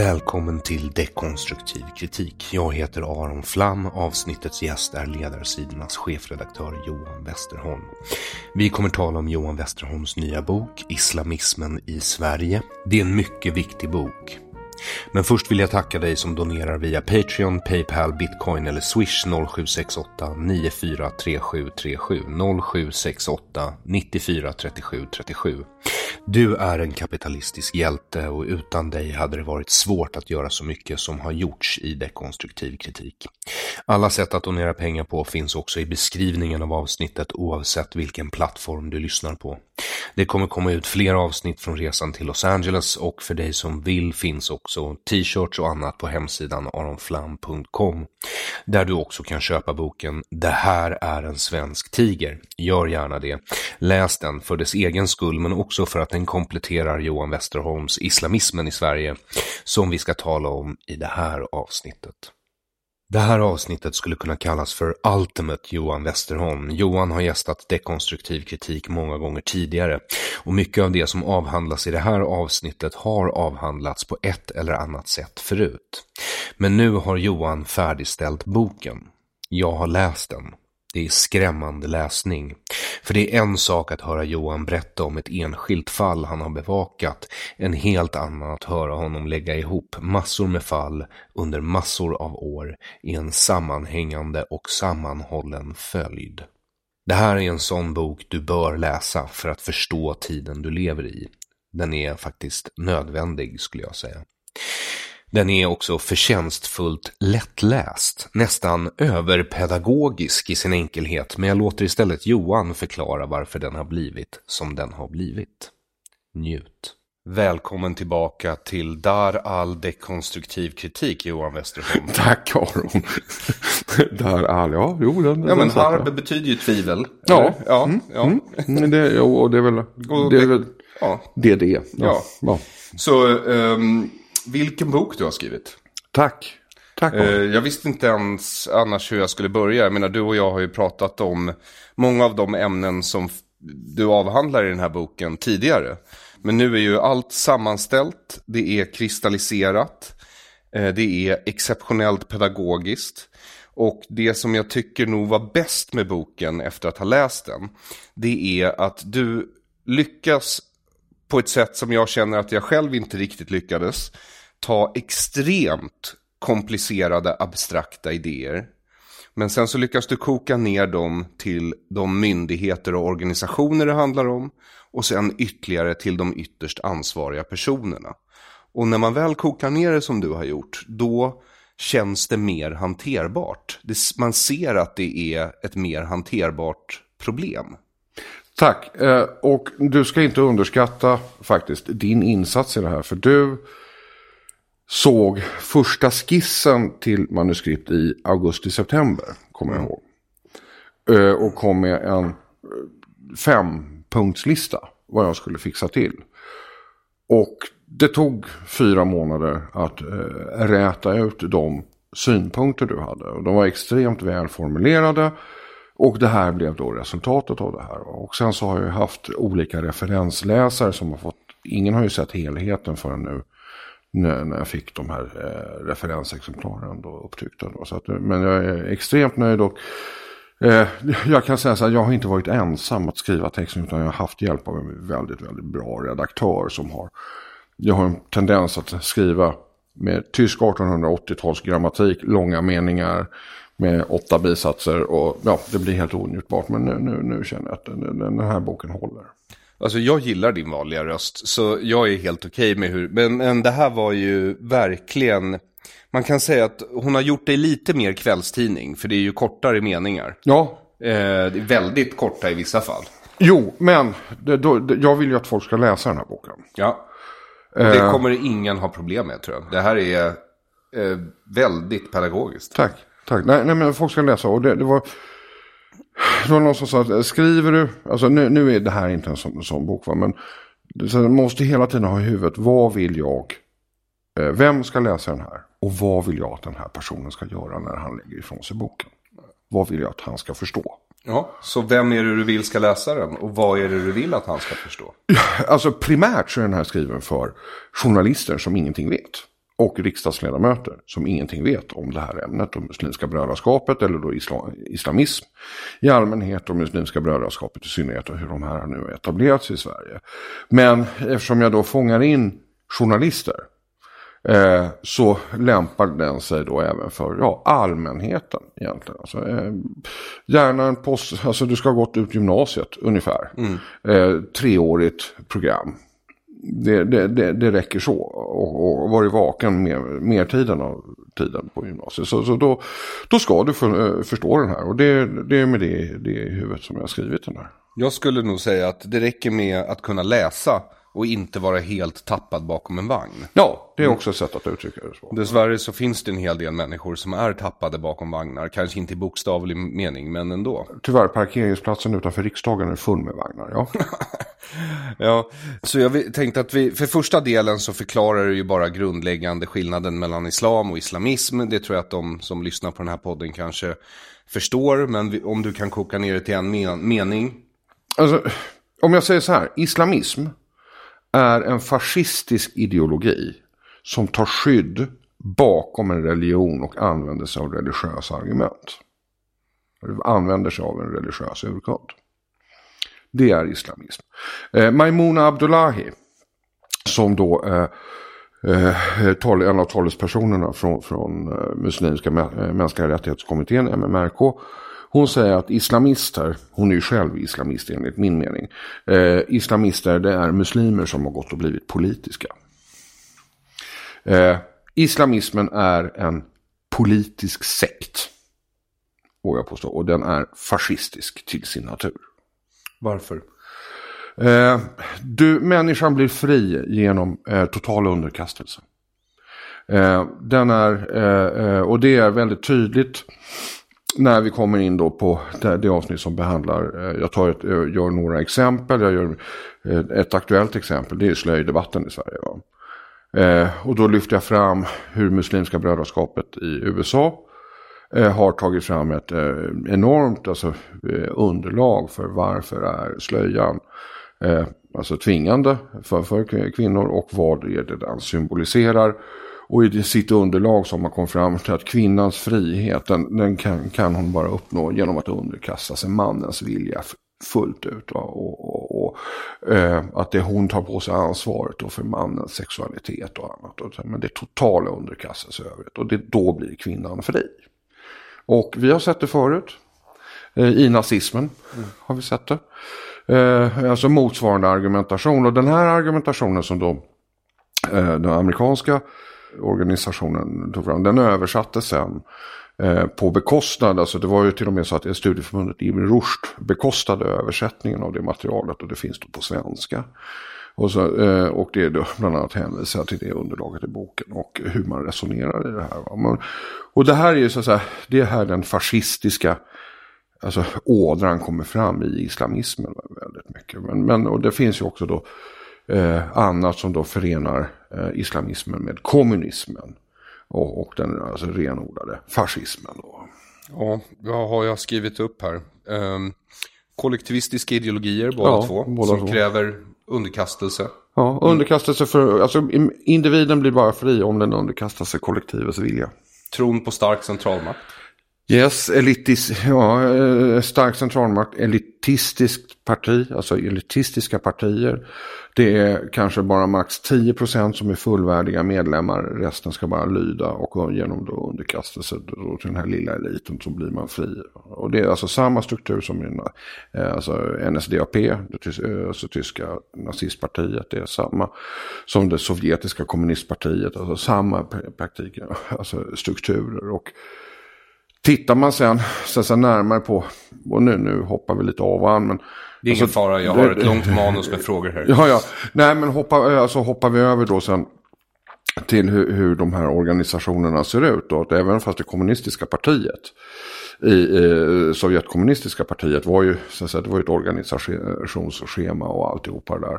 Välkommen till Dekonstruktiv kritik. Jag heter Aron Flam. Avsnittets gäst är Ledarsidornas chefredaktör Johan Westerholm. Vi kommer tala om Johan Westerholms nya bok Islamismen i Sverige. Det är en mycket viktig bok. Men först vill jag tacka dig som donerar via Patreon, Paypal, Bitcoin eller Swish 0768 943737 0768 943737. Du är en kapitalistisk hjälte och utan dig hade det varit svårt att göra så mycket som har gjorts i dekonstruktiv kritik. Alla sätt att donera pengar på finns också i beskrivningen av avsnittet oavsett vilken plattform du lyssnar på. Det kommer komma ut fler avsnitt från resan till Los Angeles och för dig som vill finns också t-shirts och annat på hemsidan aronflam.com där du också kan köpa boken Det här är en svensk tiger. Gör gärna det. Läs den för dess egen skull men också för att den kompletterar Johan Westerholms Islamismen i Sverige som vi ska tala om i det här avsnittet. Det här avsnittet skulle kunna kallas för Ultimate Johan Westerholm. Johan har gästat dekonstruktiv kritik många gånger tidigare och mycket av det som avhandlas i det här avsnittet har avhandlats på ett eller annat sätt förut. Men nu har Johan färdigställt boken. Jag har läst den. Det är skrämmande läsning. För det är en sak att höra Johan berätta om ett enskilt fall han har bevakat, en helt annan att höra honom lägga ihop massor med fall under massor av år i en sammanhängande och sammanhållen följd. Det här är en sån bok du bör läsa för att förstå tiden du lever i. Den är faktiskt nödvändig skulle jag säga. Den är också förtjänstfullt lättläst, nästan överpedagogisk i sin enkelhet, men jag låter istället Johan förklara varför den har blivit som den har blivit. Njut. Välkommen tillbaka till Dar all dekonstruktiv kritik, Johan Westerholm. Tack Aron. Dar all, ja, jo. Den, ja, men harb betyder ju tvivel. Ja. ja, mm. ja. Mm. Det, och det är väl Och det, är väl ja. det. det. Ja. Ja. ja. Så, ehm, vilken bok du har skrivit. Tack. Tack Eh, jag visste inte ens annars hur jag skulle börja. Jag menar, du och jag har ju pratat om många av de ämnen som du avhandlar i den här boken tidigare. Men nu är ju allt sammanställt, det är kristalliserat, eh, det är exceptionellt pedagogiskt. Och det som jag tycker nog var bäst med boken efter att ha läst den, det är att du lyckas på ett sätt som jag känner att jag själv inte riktigt lyckades ta extremt komplicerade abstrakta idéer. Men sen så lyckas du koka ner dem till de myndigheter och organisationer det handlar om och sen ytterligare till de ytterst ansvariga personerna. Och när man väl kokar ner det som du har gjort, då känns det mer hanterbart. Det, man ser att det är ett mer hanterbart problem. Tack. Eh, och du ska inte underskatta faktiskt din insats i det här. För du såg första skissen till manuskript i augusti-september. Kommer jag ihåg. Eh, och kom med en eh, fempunktslista. Vad jag skulle fixa till. Och det tog fyra månader att eh, räta ut de synpunkter du hade. Och de var extremt välformulerade. Och det här blev då resultatet av det här. Och sen så har jag haft olika referensläsare som har fått, ingen har ju sett helheten förrän nu. När, när jag fick de här eh, referensexemplaren då upptryckta. Då. Så att, eh, men jag är extremt nöjd och eh, jag kan säga så här, jag har inte varit ensam att skriva texten utan jag har haft hjälp av en väldigt, väldigt bra redaktör som har, jag har en tendens att skriva med tysk 1880-tals grammatik, långa meningar med åtta bisatser och ja, det blir helt onjutbart. Men nu, nu, nu känner jag att den, den här boken håller. Alltså jag gillar din vanliga röst, så jag är helt okej okay med hur, men, men det här var ju verkligen, man kan säga att hon har gjort det lite mer kvällstidning, för det är ju kortare meningar. Ja. Eh, det är väldigt korta i vissa fall. Jo, men det, då, det, jag vill ju att folk ska läsa den här boken. Ja. Och det eh. kommer ingen ha problem med tror jag. Det här är eh, väldigt pedagogiskt. Tack. Tack. Nej, nej men folk ska läsa. Och det, det, var, det var någon som sa att skriver du, alltså nu, nu är det här inte en sån, sån bok va, men du måste hela tiden ha i huvudet, vad vill jag, eh, vem ska läsa den här? Och vad vill jag att den här personen ska göra när han lägger ifrån sig boken? Vad vill jag att han ska förstå? Ja, så vem är det du vill ska läsa den? Och vad är det du vill att han ska förstå? Alltså primärt så är den här skriven för journalister som ingenting vet och riksdagsledamöter som ingenting vet om det här ämnet, om Muslimska brödraskapet eller då islam, islamism i allmänhet och Muslimska brödraskapet i synnerhet och hur de här har nu etablerats i Sverige. Men eftersom jag då fångar in journalister eh, så lämpar den sig då även för ja, allmänheten egentligen. Alltså, eh, gärna en post, alltså du ska ha gått ut gymnasiet ungefär. Mm. Eh, treårigt program det, det, det, det räcker så. Och, och varit vaken mer, mertiden av tiden på gymnasiet. Så, så då, då ska du för, eh, förstå den här. Och det, det är med det, det i huvudet som jag har skrivit den här. Jag skulle nog säga att det räcker med att kunna läsa och inte vara helt tappad bakom en vagn. Ja, det är också ett sätt att uttrycka det så. Dessvärre så finns det en hel del människor som är tappade bakom vagnar. Kanske inte i bokstavlig mening, men ändå. Tyvärr, parkeringsplatsen utanför riksdagen är full med vagnar, ja. ja, så jag tänkte att vi, för första delen så förklarar du ju bara grundläggande skillnaden mellan islam och islamism. Det tror jag att de som lyssnar på den här podden kanske förstår. Men om du kan koka ner det till en mening. Alltså, om jag säger så här, islamism är en fascistisk ideologi som tar skydd bakom en religion och använder sig av religiösa argument. Använder sig av en religiös urkund. Det är islamism. Eh, Maimuna Abdullahi, som då eh, eh, en av talespersonerna från, från eh, Muslimska mä eh, mänskliga rättighetskommittén, MMRK, hon säger att islamister, hon är ju själv islamist enligt min mening. Eh, islamister det är muslimer som har gått och blivit politiska. Eh, islamismen är en politisk sekt. Vågar jag påstå. Och den är fascistisk till sin natur. Varför? Eh, du, människan blir fri genom eh, total underkastelse. Eh, den är, eh, eh, och det är väldigt tydligt när vi kommer in då på det, det avsnitt som behandlar, eh, jag, tar ett, jag gör några exempel, jag gör eh, ett aktuellt exempel, det är slöjdebatten i Sverige. Va? Eh, och då lyfter jag fram hur Muslimska brödraskapet i USA eh, har tagit fram ett eh, enormt alltså, eh, underlag för varför är slöjan alltså tvingande för, för kvinnor och vad är det den symboliserar. Och i sitt underlag så har man kommit fram till att kvinnans frihet den, den kan, kan, hon bara uppnå genom att underkasta sig mannens vilja fullt ut. Och, och, och eh, att det hon tar på sig ansvaret för mannens sexualitet och annat. Och, men det är totala underkastelse övrigt. Och det, då blir kvinnan fri. Och vi har sett det förut. Eh, I nazismen mm. har vi sett det. Eh, alltså motsvarande argumentation. Och den här argumentationen som då eh, den amerikanska organisationen tog fram. Den översattes sen eh, på bekostnad, alltså det var ju till och med så att studieförbundet Ibn Rushd bekostade översättningen av det materialet och det finns då på svenska. Och, så, eh, och det är då bland annat hänvisat till det underlaget i boken och hur man resonerar i det här. och det här är ju så att säga, det är här den fascistiska alltså, ådran kommer fram i islamismen väldigt mycket. Men, men och det finns ju också då eh, annat som då förenar eh, islamismen med kommunismen. Och, och den alltså, renodlade fascismen. Då. Ja, vad har jag skrivit upp här? Um, kollektivistiska ideologier båda ja, två. Båda som två. kräver underkastelse. Ja, underkastelse för, alltså individen blir bara fri om den underkastar sig kollektivets vilja. Tron på stark centralmakt. Yes, elitis, ja, eh, stark centralmakt, elitistiskt parti, alltså elitistiska partier. Det är kanske bara max 10% som är fullvärdiga medlemmar, resten ska bara lyda och genom då underkastelse då till den här lilla eliten så blir man fri. Och det är alltså samma struktur som i eh, alltså NSDAP, det eh, alltså tyska nazistpartiet, det är samma som det sovjetiska kommunistpartiet, alltså samma praktik, alltså strukturer. och Tittar man sen, sen, sen närmare på, och nu, nu hoppar vi lite av an, men... Det är ingen alltså, fara, jag har ett långt manus med frågor här. Ja, ja. Nej, men hoppa, alltså, hoppar vi över då sen till hur, hur de här organisationerna ser ut. Då, även fast det kommunistiska partiet i eh, Sovjetkommunistiska partiet var ju, så att säga, det var ett organisationsschema och alltihopa det där.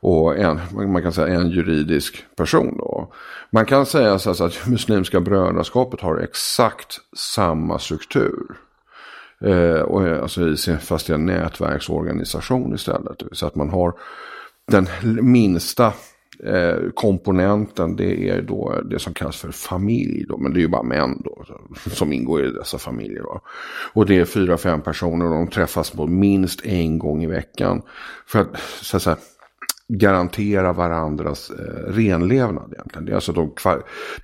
Och en, man kan säga en juridisk person då. Man kan säga så att Muslimska brödraskapet har exakt samma struktur. Eh, och, eh, alltså i sin, fast i en nätverksorganisation istället. Så att man har den minsta Eh, komponenten det är då det som kallas för familj. Då, men det är ju bara män då, som ingår i dessa familjer. Då. Och det är fyra, fem personer och de träffas på minst en gång i veckan. För att, så att säga, garantera varandras eh, renlevnad egentligen. Det är, alltså de,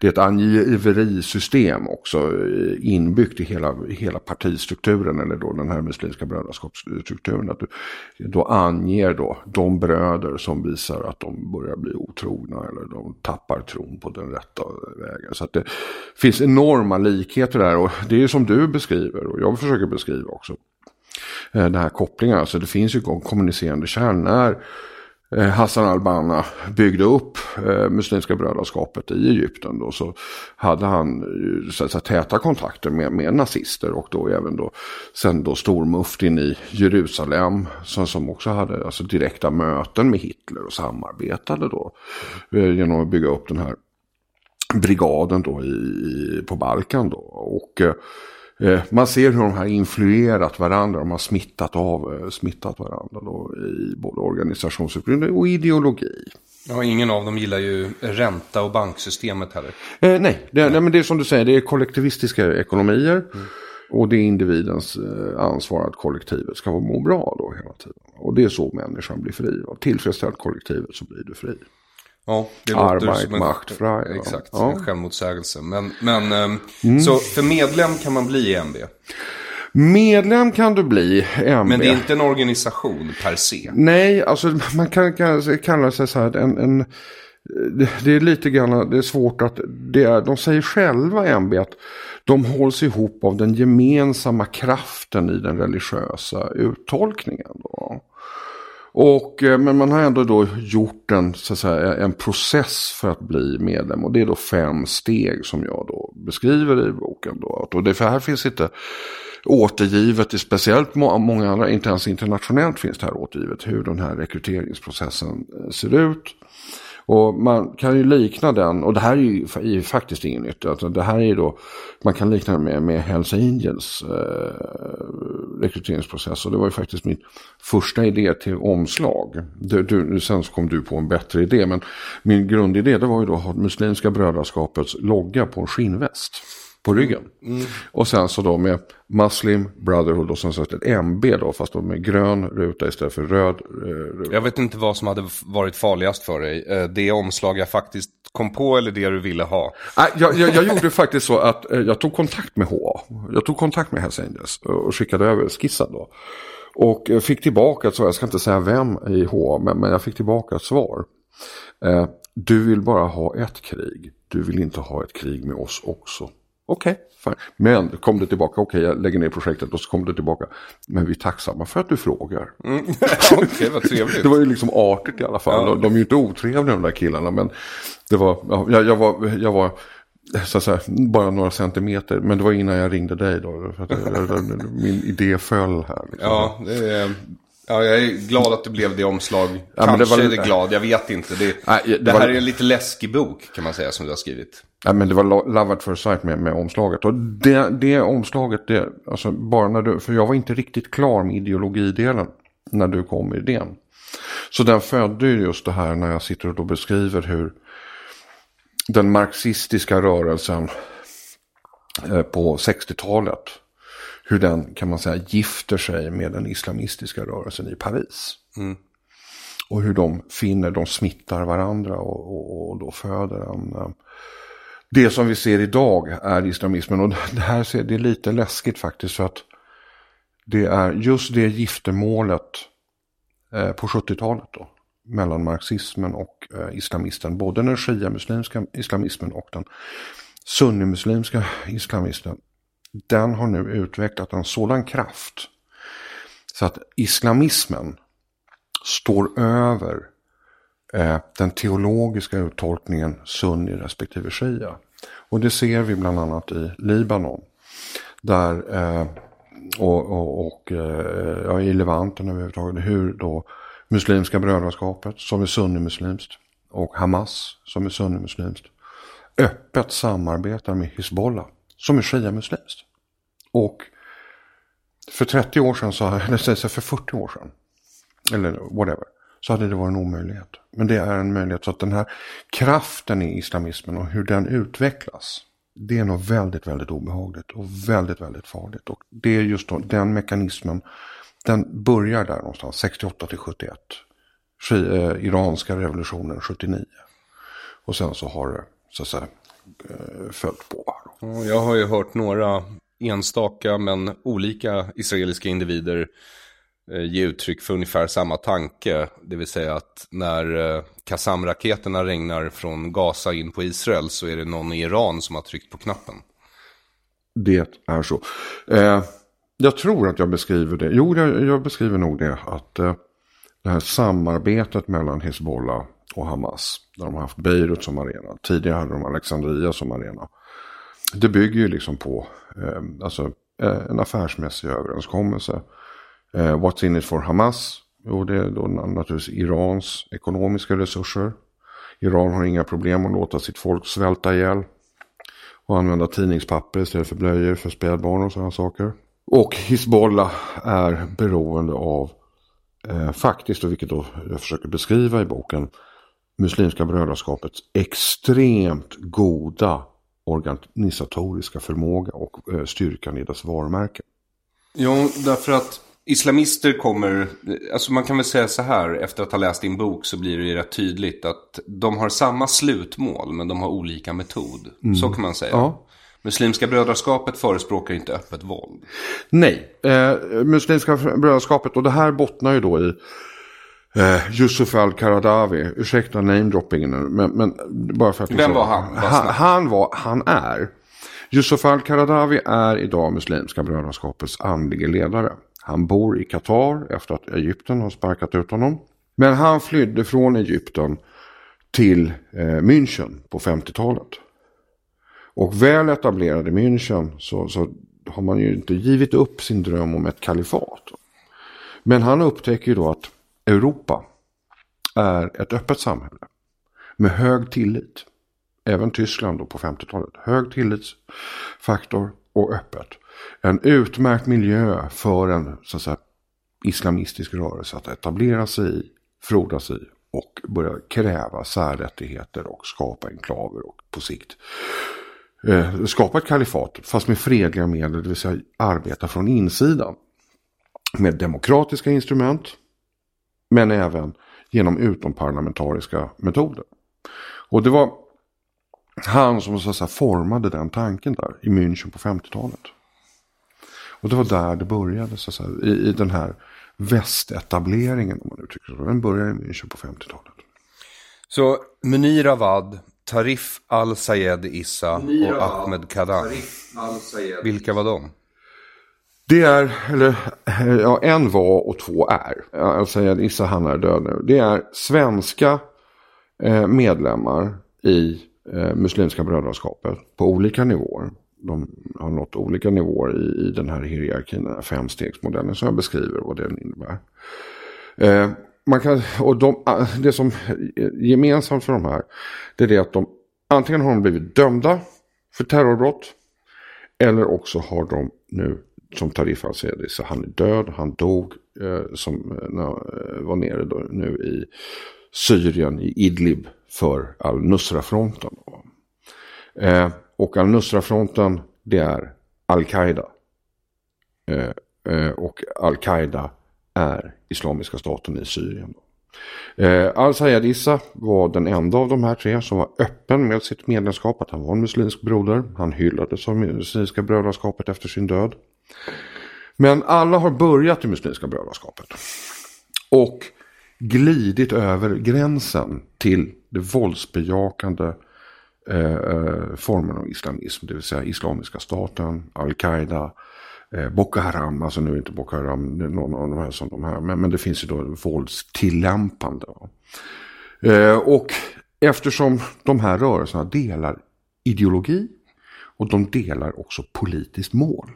det är ett angiverisystem också eh, inbyggt i hela, hela partistrukturen eller då den här muslimska brödraskapsstrukturen. Att du då anger då de bröder som visar att de börjar bli otrogna eller de tappar tron på den rätta vägen. Så att det finns enorma likheter där och det är som du beskriver och jag försöker beskriva också. Eh, den här kopplingen, alltså det finns ju kommunicerande kärnor Eh, Hassan al-Banna byggde upp eh, Muslimska brödraskapet i Egypten då, så hade han så att säga, täta kontakter med, med nazister och då även då sen då stormuftin i Jerusalem som, som också hade alltså, direkta möten med Hitler och samarbetade då eh, genom att bygga upp den här brigaden då i, på Balkan då. Och Eh, man ser hur de har influerat varandra, de har smittat av eh, smittat varandra då, i både organisationsutbildning och ideologi. Ja, ingen av dem gillar ju ränta och banksystemet heller. Eh, nej, det, nej, men det är som du säger, det är kollektivistiska ekonomier. Mm. Och det är individens eh, ansvar att kollektivet ska må bra då hela tiden. Och det är så människan blir fri. Tillfredsställt kollektivet så blir du fri. Ja, det låter Arbeit, som en, macht, frei, Exakt, ja. en självmotsägelse. Men, men ehm, mm. så för medlem kan man bli i MB? Medlem kan du bli MB. Men det är inte en organisation per se? Nej, alltså man kan, kan kalla sig så här en, en det är lite grann, det är svårt att, det är, de säger själva MB att de hålls ihop av den gemensamma kraften i den religiösa uttolkningen. Då. Och, eh, men man har ändå då gjort en, så att säga, en process för att bli medlem. Och det är då fem steg som jag då beskriver i boken. Då. Och det, för här finns inte återgivet i speciellt många andra, inte ens internationellt finns det här återgivet. Hur den här rekryteringsprocessen eh, ser ut. Och man kan ju likna den, och det här är ju, är ju faktiskt inget nytt. Alltså det här är ju då, man kan likna den med, med Hells Angels eh, rekryteringsprocess. Och det var ju faktiskt min första idé till omslag. Du, du, sen så kom du på en bättre idé, men min grundidé det var ju då att ha Muslimska brödraskapets logga på en skinnväst på ryggen. Mm. Och sen så då med Muslim Brotherhood och sen så ett MB då fast då med grön ruta istället för röd eh, ruta. Jag vet inte vad som hade varit farligast för dig. Eh, det omslag jag faktiskt kom på eller det du ville ha? Jag, jag, jag gjorde faktiskt så att eh, jag tog kontakt med HA. Jag tog kontakt med Hells Angels och skickade över skissen då. Och fick tillbaka ett svar, jag ska inte säga vem i HA, men, men jag fick tillbaka ett svar. Du vill bara ha ett krig, du vill inte ha ett krig med oss också. Okej, okay, Men kom det tillbaka, okej okay, jag lägger ner projektet och så kom det tillbaka. Men vi är tacksamma för att du frågar. Mm. okej, okay, vad trevligt. det var ju liksom artigt i alla fall. Ja. De, är ju inte otrevliga de där killarna. Men det var, ja, jag, jag var, jag var så säga, bara några centimeter. Men det var innan jag ringde dig då. För att min idé föll här. Liksom. Ja, det är, ja, jag är glad att det blev det omslag. Ja, Kanske det var, är det glad, jag vet inte. Det, nej, det, det här var, är en lite läskig bok kan man säga som du har skrivit. Ja, men det var Love at first sight med, med omslaget. Och det, det omslaget, det, alltså bara när du, för jag var inte riktigt klar med ideologidelen när du kom med idén. Så den födde just det här när jag sitter och då beskriver hur den marxistiska rörelsen eh, på 60-talet. Hur den kan man säga gifter sig med den islamistiska rörelsen i Paris. Mm. Och hur de finner, de smittar varandra och, och, och då föder en... Eh, det som vi ser idag är islamismen och det här ser, det är lite läskigt faktiskt för att det är just det giftermålet eh, på 70-talet då mellan marxismen och eh, islamisten. Både den shia-muslimska islamismen och den sunnimuslimska islamismen. Den har nu utvecklat en sådan kraft så att islamismen står över eh, den teologiska uttolkningen sunni respektive shia. Och det ser vi bland annat i Libanon. Där, eh, och, och, och eh, ja, i Levanten överhuvudtaget, hur då Muslimska brödraskapet som är sunnimuslimskt och Hamas som är sunnimuslimskt öppet samarbetar med Hizbollah som är shia-muslimskt. Och för 30 år sedan, så, eller säg för 40 år sedan, eller whatever, så hade det varit en omöjlighet. Men det är en möjlighet så att den här kraften i islamismen och hur den utvecklas, det är nog väldigt, väldigt obehagligt och väldigt, väldigt farligt. Och det är just då, den mekanismen den börjar där någonstans, 68 till 71. Eh, iranska revolutionen 79. Och sen så har det så att säga eh, följt på. Jag har ju hört några enstaka men olika israeliska individer eh, ge uttryck för ungefär samma tanke. Det vill säga att när eh, Qassam-raketerna regnar från Gaza in på Israel så är det någon i Iran som har tryckt på knappen. Det är så. Eh, jag tror att jag beskriver det. Jo, jag, jag beskriver nog det. Att eh, det här samarbetet mellan Hezbollah och Hamas. Där de har haft Beirut som arena. Tidigare hade de Alexandria som arena. Det bygger ju liksom på eh, alltså, eh, en affärsmässig överenskommelse. Eh, what's in it for Hamas? Jo, det är då naturligtvis Irans ekonomiska resurser. Iran har inga problem att låta sitt folk svälta ihjäl. Och använda tidningspapper istället för blöjor för spädbarn och sådana saker. Och Hizbollah är beroende av eh, faktiskt, och vilket då jag försöker beskriva i boken, Muslimska brödraskapets extremt goda organisatoriska förmåga och eh, styrkan i dess varumärke. Jo, därför att islamister kommer, alltså man kan väl säga så här, efter att ha läst din bok så blir det ju rätt tydligt att de har samma slutmål men de har olika metod. Mm. Så kan man säga. Ja. Muslimska brödraskapet förespråkar inte öppet våld. Nej, eh, Muslimska brödraskapet och det här bottnar ju då i eh, Yusuf al-Qaradawi. Ursäkta namedroppingen nu, men, men bara för att... Vem var han? Han, han, var, han är. Yusuf al-Qaradawi är idag Muslimska brödraskapets andlige ledare. Han bor i Qatar efter att Egypten har sparkat ut honom. Men han flydde från Egypten till eh, München på 50-talet. Och väl etablerad i München så, så har man ju inte givit upp sin dröm om ett kalifat. Men han upptäcker ju då att Europa är ett öppet samhälle med hög tillit. Även Tyskland då på 50-talet. Hög tillitsfaktor och öppet. En utmärkt miljö för en så att säga, islamistisk rörelse att etablera sig i, frodas i och börja kräva särrättigheter och skapa enklaver och på sikt eh, skapa ett kalifat fast med fredliga medel, det vill säga arbeta från insidan. Med demokratiska instrument men även genom utomparlamentariska metoder. Och det var han som så att säga, formade den tanken där i München på 50-talet. Och det var där det började så att säga, i, i den här västetableringen om man uttrycker så. Den började i München på 50-talet. Så Munir Avad Tarif al-Sayed Issa och Ahmed Kadan. Vilka var de? Det är, eller ja, en var och två är. Jag säger att Issa han är död nu. Det är svenska eh, medlemmar i eh, Muslimska brödraskapet på olika nivåer. De har nått olika nivåer i, i den här hierarkin, den här femstegsmodellen som jag beskriver vad den innebär. Eh, man kan, och de, eh, det som är gemensamt för de här, det är det att de antingen har de blivit dömda för terrorbrott eller också har de nu som Tarif al-Sedi, så han är död, han dog eh, som eh, eh, var nere då, nu i Syrien, i Idlib, för al-Nusra-fronten. Eh, och al-Nusra-fronten, det är al-Qaida. Eh, eh, och al-Qaida är Islamiska staten i Syrien. Eh, Al-Sayed Issa var den enda av de här tre som var öppen med sitt medlemskap, att han var en muslimsk broder. Han hyllades av Muslimska brödraskapet efter sin död. Men alla har börjat i Muslimska brödraskapet. Och glidit över gränsen till det våldsbejakande eh, eh, formen av islamism. Det vill säga Islamiska staten, Al-Qaida, eh, Boko Haram, alltså nu är inte Boko Haram någon av de här som de här, men, men det finns ju då våldstillämpande. Eh, och eftersom de här rörelserna delar ideologi och de delar också politiskt mål.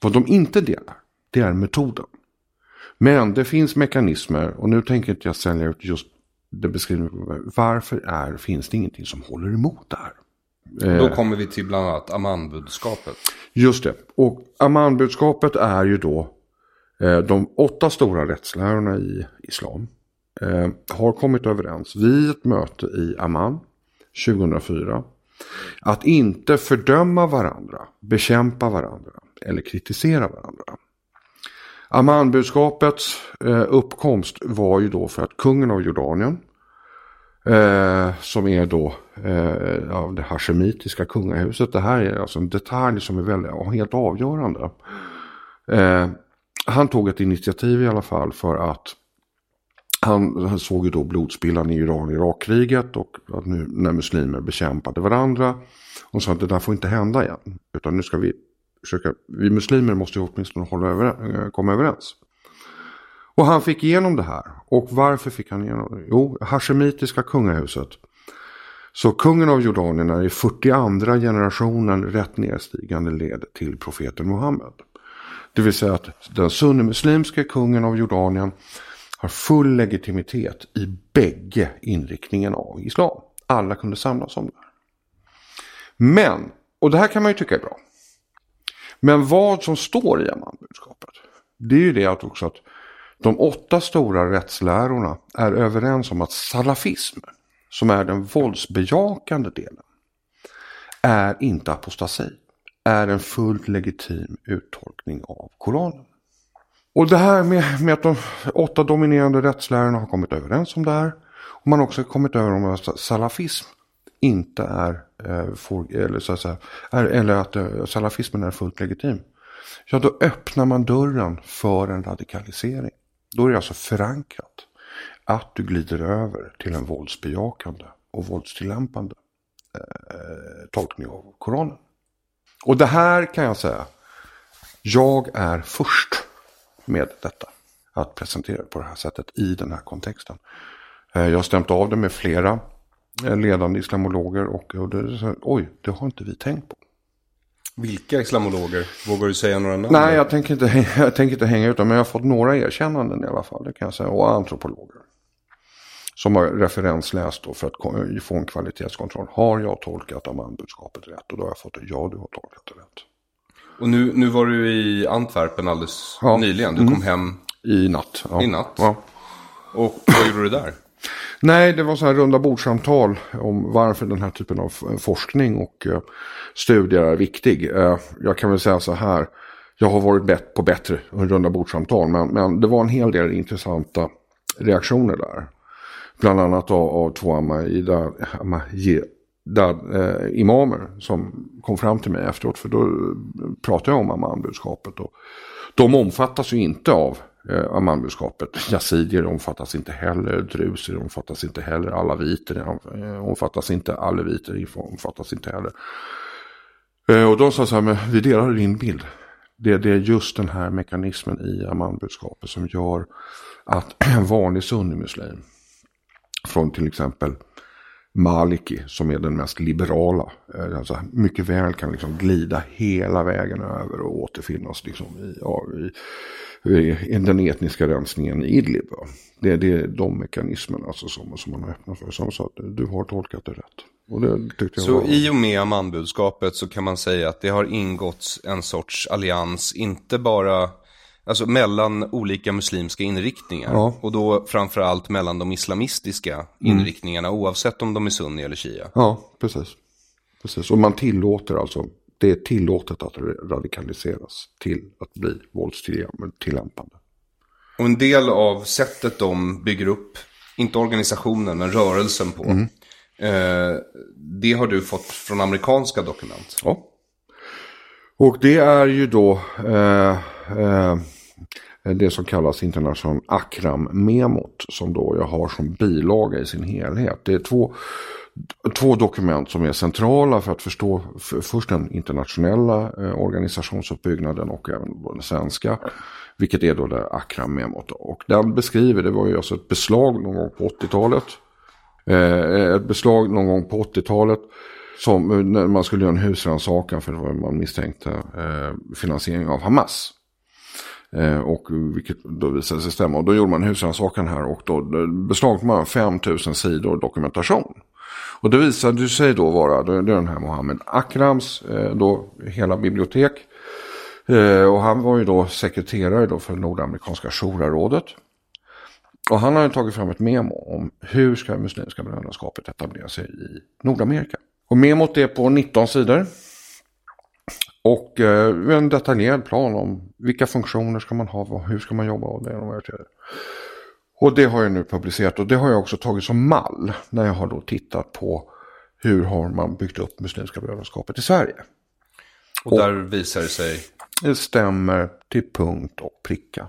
Vad de inte delar, det är metoden. Men det finns mekanismer och nu tänker inte jag sälja ut just det beskrivningen. Varför är, finns det ingenting som håller emot det här? Då kommer vi till bland annat Aman-budskapet. Just det. Och Aman-budskapet är ju då eh, de åtta stora rättslärarna i islam. Eh, har kommit överens vid ett möte i Amman 2004. Att inte fördöma varandra, bekämpa varandra eller kritisera varandra. Ammanbudskapets eh, uppkomst var ju då för att kungen av Jordanien Eh, som är då eh, av det hashemitiska kungahuset. Det här är alltså en detalj som är väldigt, helt avgörande. Eh, han tog ett initiativ i alla fall för att han, han såg ju då blodspillan i Iran-Irak-kriget och att nu när muslimer bekämpade varandra. Och sa att det där får inte hända igen. Utan nu ska vi försöka, vi muslimer måste ju åtminstone hålla över, eh, komma överens. Och han fick igenom det här. Och varför fick han igenom det? Jo, Hashemitiska kungahuset. Så kungen av Jordanien är i 42 generationen rätt nedstigande led till profeten Muhammed. Det vill säga att den sunnimuslimske kungen av Jordanien har full legitimitet i bägge inriktningen av islam. Alla kunde samlas om det. Men, och det här kan man ju tycka är bra. Men vad som står i Amman-budskapet. Det är ju det att också att de åtta stora rättslärorna är överens om att salafism, som är den våldsbejakande delen, är inte apostasi, är en fullt legitim uttolkning av Koranen. Och det här med, med att de åtta dominerande rättslärarna har kommit överens om det här. Och man har också kommit överens om att salafism inte är, eh, for, eller, så att säga, är, eller att eh, salafismen är fullt legitim. Ja, då öppnar man dörren för en radikalisering. Då är det alltså förankrat att du glider över till en våldsbejakande och våldstillämpande eh, tolkning av Koranen. Och det här kan jag säga, jag är först med detta. Att presentera det på det här sättet i den här kontexten. Eh, jag har stämt av det med flera ledande islamologer och, och det, oj, det har inte vi tänkt på. Vilka islamologer? Vågar du säga några namn? Nej, jag tänker, inte, jag tänker inte hänga ut dem. Men jag har fått några erkännanden i alla fall. Det kan jag säga. Och antropologer. Som har referensläst för att få en kvalitetskontroll. Har jag tolkat Amman-budskapet rätt? Och då har jag fått det. Ja, du har tolkat det rätt. Och nu, nu var du i Antwerpen alldeles ja. nyligen. Du kom mm. hem. I natt. Ja. I natt. Ja. Och vad gjorde du där? Nej, det var så här runda bordsamtal om varför den här typen av forskning och eh, studier är viktig. Eh, jag kan väl säga så här. Jag har varit bet på bättre runda bordsamtal men, men det var en hel del intressanta reaktioner där. Bland annat av, av två Amajida, Amajida eh, imamer som kom fram till mig efteråt. För då pratade jag om Amman-budskapet. De omfattas ju inte av eh, Amman-budskapet. Yazidier omfattas inte heller, druser omfattas inte heller, alaviter eh, omfattas inte, aleviter omfattas inte heller. Eh, och de sa så här, men vi delar din bild. Det, det är just den här mekanismen i Amman-budskapet som gör att en vanlig sunnimuslim från till exempel Maliki som är den mest liberala. Eh, alltså mycket väl kan liksom glida hela vägen över och återfinnas liksom i, ja, i, i den etniska rensningen i Idlib. Det, det är de mekanismerna alltså som, som man öppnar för. Som sa att du har tolkat det rätt. Så var... i och med Amman-budskapet så kan man säga att det har ingått en sorts allians, inte bara Alltså mellan olika muslimska inriktningar. Ja. Och då framförallt mellan de islamistiska mm. inriktningarna oavsett om de är sunni eller shia. Ja, precis. precis. Och man tillåter alltså, det är tillåtet att radikaliseras till att bli våldstillämpande. Och en del av sättet de bygger upp, inte organisationen men rörelsen på. Mm. Eh, det har du fått från amerikanska dokument. Ja. Och det är ju då eh, eh, Eh, det som kallas international Akram-memot som då jag har som bilaga i sin helhet. Det är två, två dokument som är centrala för att förstå för, först den internationella eh, organisationsuppbyggnaden och även den svenska. Vilket är då det Akram-memot. Och den beskriver, det var ju alltså ett beslag någon gång på 80-talet. Eh, ett beslag någon gång på 80-talet. Som eh, när man skulle göra en husrannsakan för vad man misstänkte eh, finansiering av Hamas. Eh, och vilket då visade sig stämma. Och då gjorde man husrannsakan här och då beslagtog man 5000 sidor dokumentation. Och det visade sig då vara, det är den här Mohammed Akrams, eh, då hela bibliotek. Eh, och han var ju då sekreterare då för Nordamerikanska Shura-rådet. Och han hade tagit fram ett memo om hur ska Muslimska brödraskapet etablera sig i Nordamerika. Och memot är på 19 sidor. Och eh, en detaljerad plan om vilka funktioner ska man ha, hur ska man jobba och det och det. Och det har jag nu publicerat och det har jag också tagit som mall när jag har då tittat på hur har man byggt upp Muslimska brödraskapet i Sverige. Och, och där visar det sig? Det stämmer till punkt och pricka.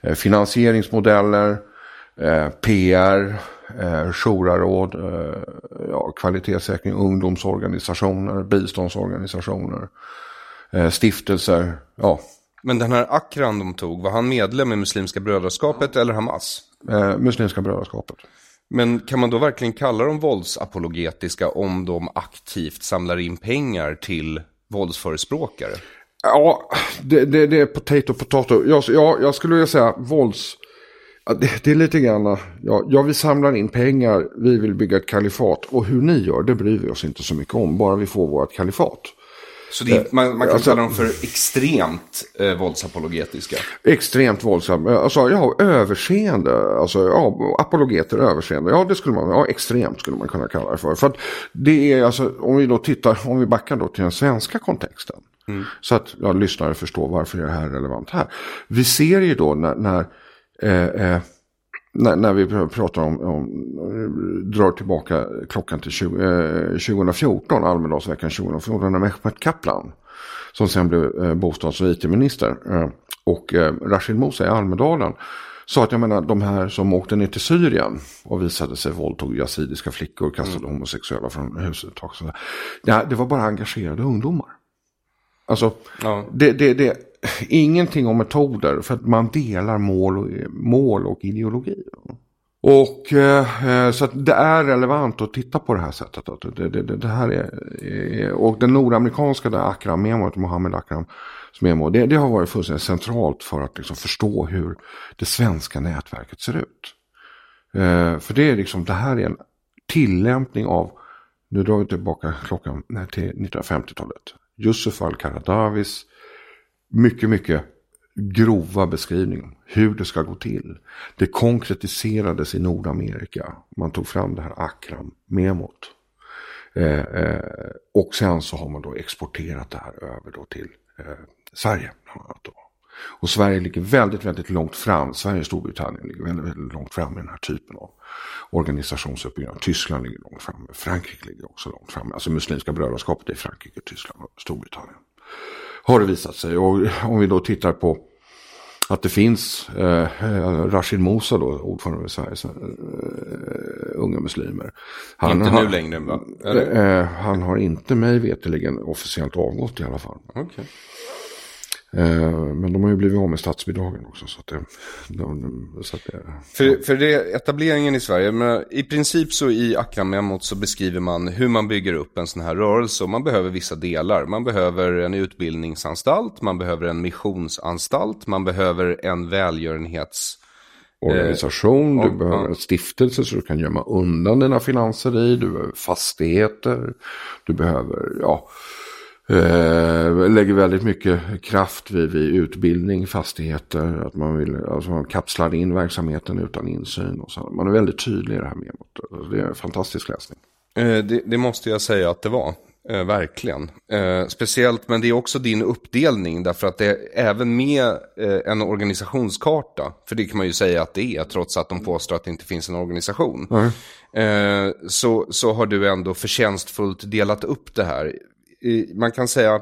Eh, finansieringsmodeller, eh, PR, eh, jouraråd, eh, ja, kvalitetssäkring, ungdomsorganisationer, biståndsorganisationer, eh, stiftelser. Ja. Men den här Akran de tog, var han medlem i Muslimska brödraskapet eller Hamas? Eh, Muslimska brödraskapet. Men kan man då verkligen kalla dem våldsapologetiska om de aktivt samlar in pengar till våldsförespråkare? Ja, det, det, det är potato potato. Jag, jag, jag skulle vilja säga vålds det, det, är lite grann, ja, ja vi samlar in pengar, vi vill bygga ett kalifat och hur ni gör det bryr vi oss inte så mycket om, bara vi får vårt kalifat. Så är, man, man, kan alltså, kalla dem för extremt eh, våldsapologetiska? Extremt våldsamma, alltså ja, överseende, alltså ja, apologeter, överseende, ja det skulle man, ja extremt skulle man kunna kalla det för. För att det är alltså, om vi då tittar, om vi backar då till den svenska kontexten. Mm. Så att ja, lyssnare förstår varför är det här relevant här. Vi ser ju då när, när Eh, eh, när, när, vi pratar om, om, drar tillbaka klockan till 20, eh, 2014, Almedalsveckan 2014, när Mehmet Kaplan, som sen blev eh, bostads och it-minister, eh, och eh, Rashid Musa i Almedalen, sa att jag menar de här som åkte ner till Syrien och visade sig våldtog yazidiska flickor, kastade mm. homosexuella från huset. Ja, det var bara engagerade ungdomar. Alltså, ja. det, det, det, ingenting om metoder för att man delar mål och, mål och ideologi. Och eh, så att det är relevant att titta på det här sättet. Det, det, det här är, och den nordamerikanska där Akram-memot, Mohammed Akram memo, det, det har varit fullständigt centralt för att liksom förstå hur det svenska nätverket ser ut. Eh, för det är liksom, det här är en tillämpning av, nu drar vi tillbaka klockan till 1950-talet. Yusuf al-Qaradavis mycket, mycket grova beskrivning hur det ska gå till. Det konkretiserades i Nordamerika. Man tog fram det här Akram-memot. Eh, eh, och sen så har man då exporterat det här över då till eh, Sverige. Och Sverige ligger väldigt, väldigt långt fram. Sverige och Storbritannien ligger väldigt, väldigt långt fram i den här typen av organisationsuppbyggnad. Tyskland ligger långt fram. Frankrike ligger också långt fram. Alltså Muslimska brödraskapet är Frankrike, Tyskland och Storbritannien har det visat sig. Och om vi då tittar på att det finns eh, Rashid Musa då, ordförande för Sveriges eh, unga muslimer. Han inte har, nu längre va? Eh, han har inte mig veterligen officiellt avgått i alla fall. Okay. Eh, men de har ju blivit av med statsbidragen också. Så att det, de, så att det, för, för det, etableringen i Sverige, men i princip så i Akram-memot så beskriver man hur man bygger upp en sån här rörelse. Och man behöver vissa delar. Man behöver en utbildningsanstalt, man behöver en missionsanstalt, man behöver en välgörenhets organisation, eh, du behöver en stiftelse så du kan gömma undan dina finanser i, du behöver fastigheter, du behöver, ja, Eh, lägger väldigt mycket kraft vid, vid utbildning, fastigheter, att man vill, alltså man kapslar in verksamheten utan insyn. Och så. Man är väldigt tydlig i det här memot. Det är en fantastisk läsning. Eh, det, det, måste jag säga att det var. Eh, verkligen. Eh, speciellt, men det är också din uppdelning därför att det är även med en organisationskarta. För det kan man ju säga att det är, trots att de påstår att det inte finns en organisation. Mm. så, så har du ändå förtjänstfullt delat upp det här man kan säga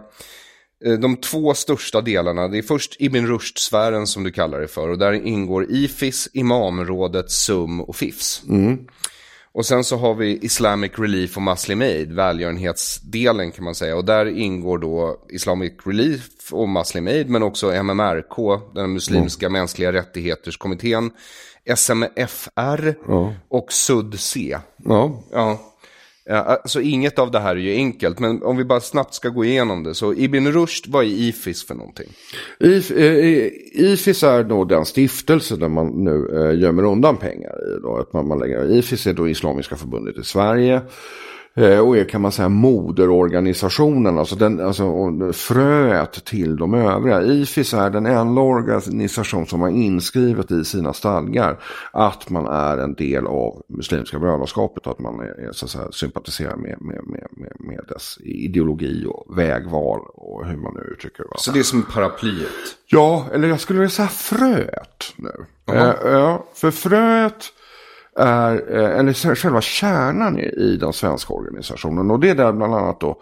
eh, de två största delarna, det är först Ibn Rushd-sfären som du kallar det för. Och där ingår IFIS, Imamrådet, SUM och FIFS. Mm. Och sen så har vi Islamic Relief och Muslim Aid, välgörenhetsdelen kan man säga. Och där ingår då Islamic Relief och Muslim Aid, men också MMRK, den muslimska mm. mänskliga rättighetskommittén, SMFR ja. och SUDC. Ja. ja. Alltså inget av det här är ju enkelt, men om vi bara snabbt ska gå igenom det. Så Ibn Rushd, vad är IFIS för någonting? IF, eh, eh IFIS är då den stiftelse där man nu eh, gömmer undan pengar i. Då, att man, man lägger, IFIS är då Islamiska förbundet i Sverige. Eh, och är kan man säga moderorganisationen, alltså, den, alltså fröet till de övriga. IFIS är den enda organisation som har inskrivet i sina stadgar att man är en del av Muslimska brödraskapet att man är, så att säga, sympatiserar med, med, med, med, dess ideologi och vägval och hur man nu uttrycker det. Så det är som paraplyet? Ja, eller jag skulle vilja säga fröet nu. Uh -huh. eh, ja, för fröet är, eh, eller själva kärnan i, den svenska organisationen. Och det är där bland annat då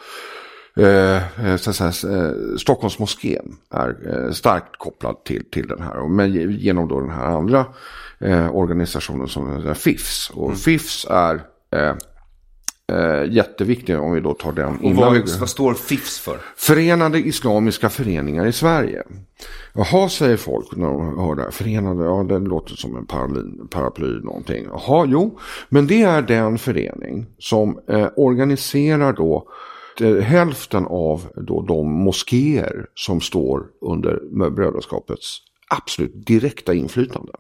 Eh, eh så säga, eh, Stockholmsmoskén är eh, starkt kopplad till, till den här. Men genom då den här andra eh, organisationen som är FIFS. Och mm. FIFS är eh, eh, jätteviktig om vi då tar den. Och vad, vad står FIFS för? Förenade Islamiska Föreningar i Sverige. Jaha, säger folk när de hör det här. Förenade, ja det låter som en paraply, paraply någonting. Jaha, jo. Men det är den förening som eh, organiserar då eh, hälften av då de moskéer som står under brödraskapets absolut direkta inflytande.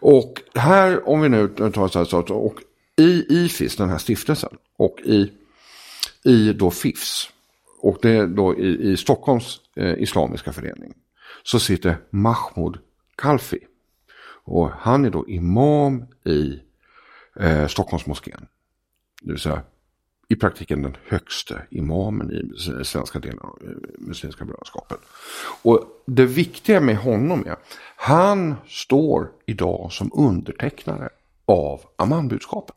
Och här, om vi nu tar så här, och i IFIS, den här stiftelsen, och i, i då FIFS, och det är då i, i Stockholms eh, Islamiska förening, så sitter Mahmoud Kalfi. Och han är då imam i eh, Stockholmsmoskén. Det vill säga i praktiken den högste imamen i svenska delen av eh, Muslimska brödraskapet. Och det viktiga med honom är, han står idag som undertecknare av Ammanbudskapet.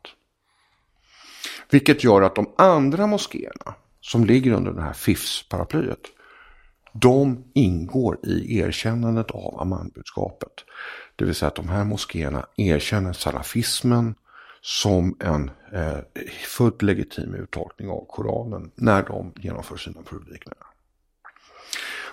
Vilket gör att de andra moskéerna som ligger under det här FIFS-paraplyet de ingår i erkännandet av Ammanbudskapet. Det vill säga att de här moskéerna erkänner salafismen som en eh, fullt legitim uttolkning av Koranen när de genomför sina predikningar.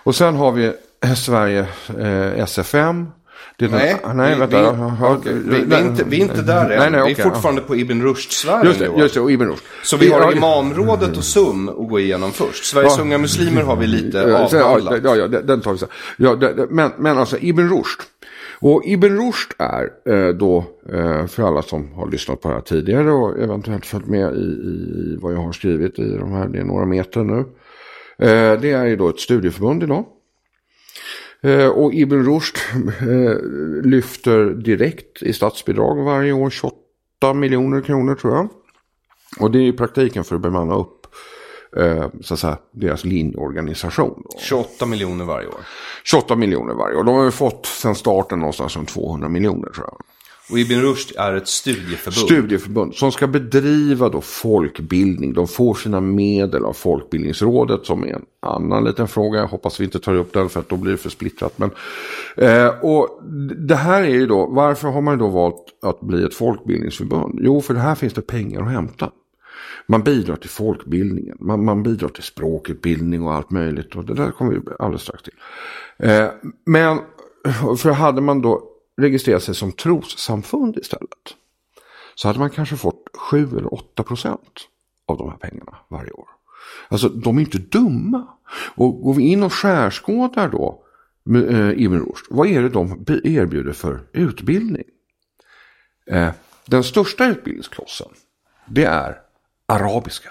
Och sen har vi eh, Sverige eh, SFM det nej, nej, vi, vänta. Vi, okay. vi, vi, är inte, vi är inte där än. Nej, nej, okay, vi är fortfarande på Ibn Rushd-sfären. Just det, just det, och Ibn Rushd. Så vi har Imamrådet och SUM att gå igenom först. Sveriges ja. unga muslimer har vi lite avhandlat. Ja, ja, den tar vi sen. Ja, men, men alltså Ibn Rushd. Och Ibn Rushd är eh, då, eh, för alla som har lyssnat på det här tidigare och eventuellt följt med i, i vad jag har skrivit i de här, det är några meter nu. Eh, det är ju då ett studieförbund idag. Eh, och Ibn Rushd eh, lyfter direkt i statsbidrag varje år 28 miljoner kronor tror jag. Och det är i praktiken för att bemanna upp eh, så att säga, deras linjeorganisation. 28 miljoner varje år? 28 miljoner varje år. De har ju fått sedan starten någonstans runt 200 miljoner tror jag. Och Ibn Rushd är ett studieförbund. Studieförbund som ska bedriva då folkbildning. De får sina medel av Folkbildningsrådet som är en annan liten fråga. Jag hoppas vi inte tar upp den för att då blir det för splittrat. Men, eh, och det här är ju då, varför har man då valt att bli ett folkbildningsförbund? Jo, för det här finns det pengar att hämta. Man bidrar till folkbildningen, man, man bidrar till språkutbildning och allt möjligt. Och det där kommer vi alldeles strax till. Eh, men för hade man då registrerat sig som trossamfund istället. Så hade man kanske fått 7 eller 8 procent av de här pengarna varje år. Alltså de är inte dumma. Och går vi in och skärskådar då eh, Ibn Rushd, vad är det de erbjuder för utbildning? Eh, den största utbildningsklossen, det är arabiska.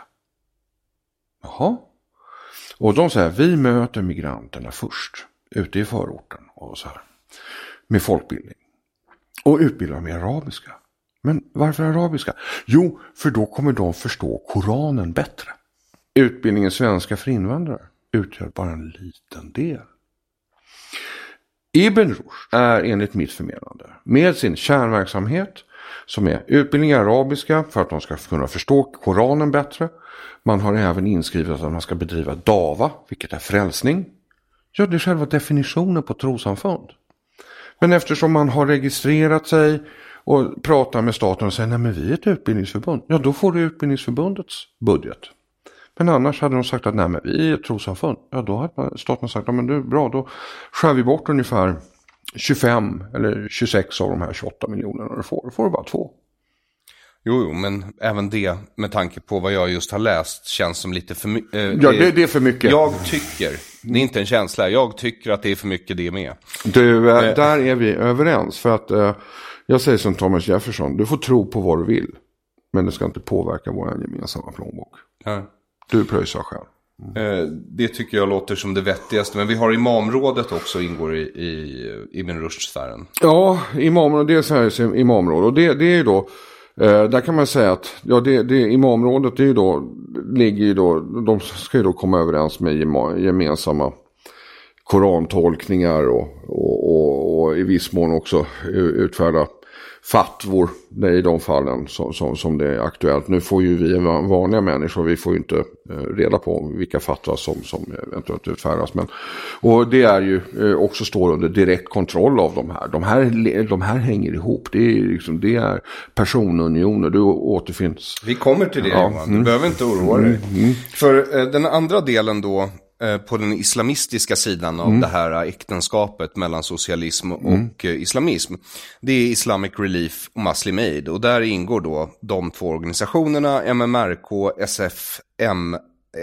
Jaha. Och de säger, vi möter migranterna först, ute i förorten och så här. Med folkbildning. Och utbildar dem i arabiska. Men varför arabiska? Jo, för då kommer de förstå Koranen bättre. Utbildningen svenska för invandrare utgör bara en liten del. Ibn Rushd är enligt mitt förmenande med sin kärnverksamhet som är utbildning i arabiska för att de ska kunna förstå Koranen bättre. Man har även inskrivet att man ska bedriva dava, vilket är frälsning. Ja, det är själva definitionen på trossamfund. Men eftersom man har registrerat sig och pratar med staten och säger nej men vi är ett utbildningsförbund. Ja, då får du utbildningsförbundets budget. Men annars hade de sagt att nej men vi är ett trossamfund. Ja, då hade staten sagt ja men det är bra, då skär vi bort ungefär 25 eller 26 av de här 28 miljonerna du får. Då får du bara två. Jo, jo, men även det med tanke på vad jag just har läst känns som lite för mycket. Eh, ja, det, det, är för mycket. Jag tycker, det är inte en känsla, jag tycker att det är för mycket det med. Du, eh, eh. där är vi överens. För att eh, jag säger som Thomas Jefferson, du får tro på vad du vill. Men det ska inte påverka vår gemensamma plånbok. Ja. Du pröjsar själv. Eh, det tycker jag låter som det vettigaste. Men vi har imamrådet också ingår i, i Ibn Rushd-sfären. Ja, imamrådet, det är Sveriges imamråd. Och det, det är ju då, eh, där kan man säga att ja, det, det, imamrådet är ju då, ligger ju då, de ska ju då komma överens med gemensamma korantolkningar och, och, och, och i viss mån också utfärda fatvor i de fallen som, som, som, det är aktuellt. Nu får ju vi vanliga människor, vi får ju inte eh, reda på vilka fatwas som, som eventuellt utfärdas. Men, och det är ju eh, också står under direkt kontroll av de här. De här, de här hänger ihop, det är, liksom, det är personunioner, du återfinns. Vi kommer till det ja. Johan, du mm. behöver inte oroa dig. Mm. Mm. För eh, den andra delen då på den islamistiska sidan av mm. det här äktenskapet mellan socialism och mm. Eh, islamism. Det är Islamic Relief och Muslim Aid och där ingår då de två organisationerna MMRK, SFM,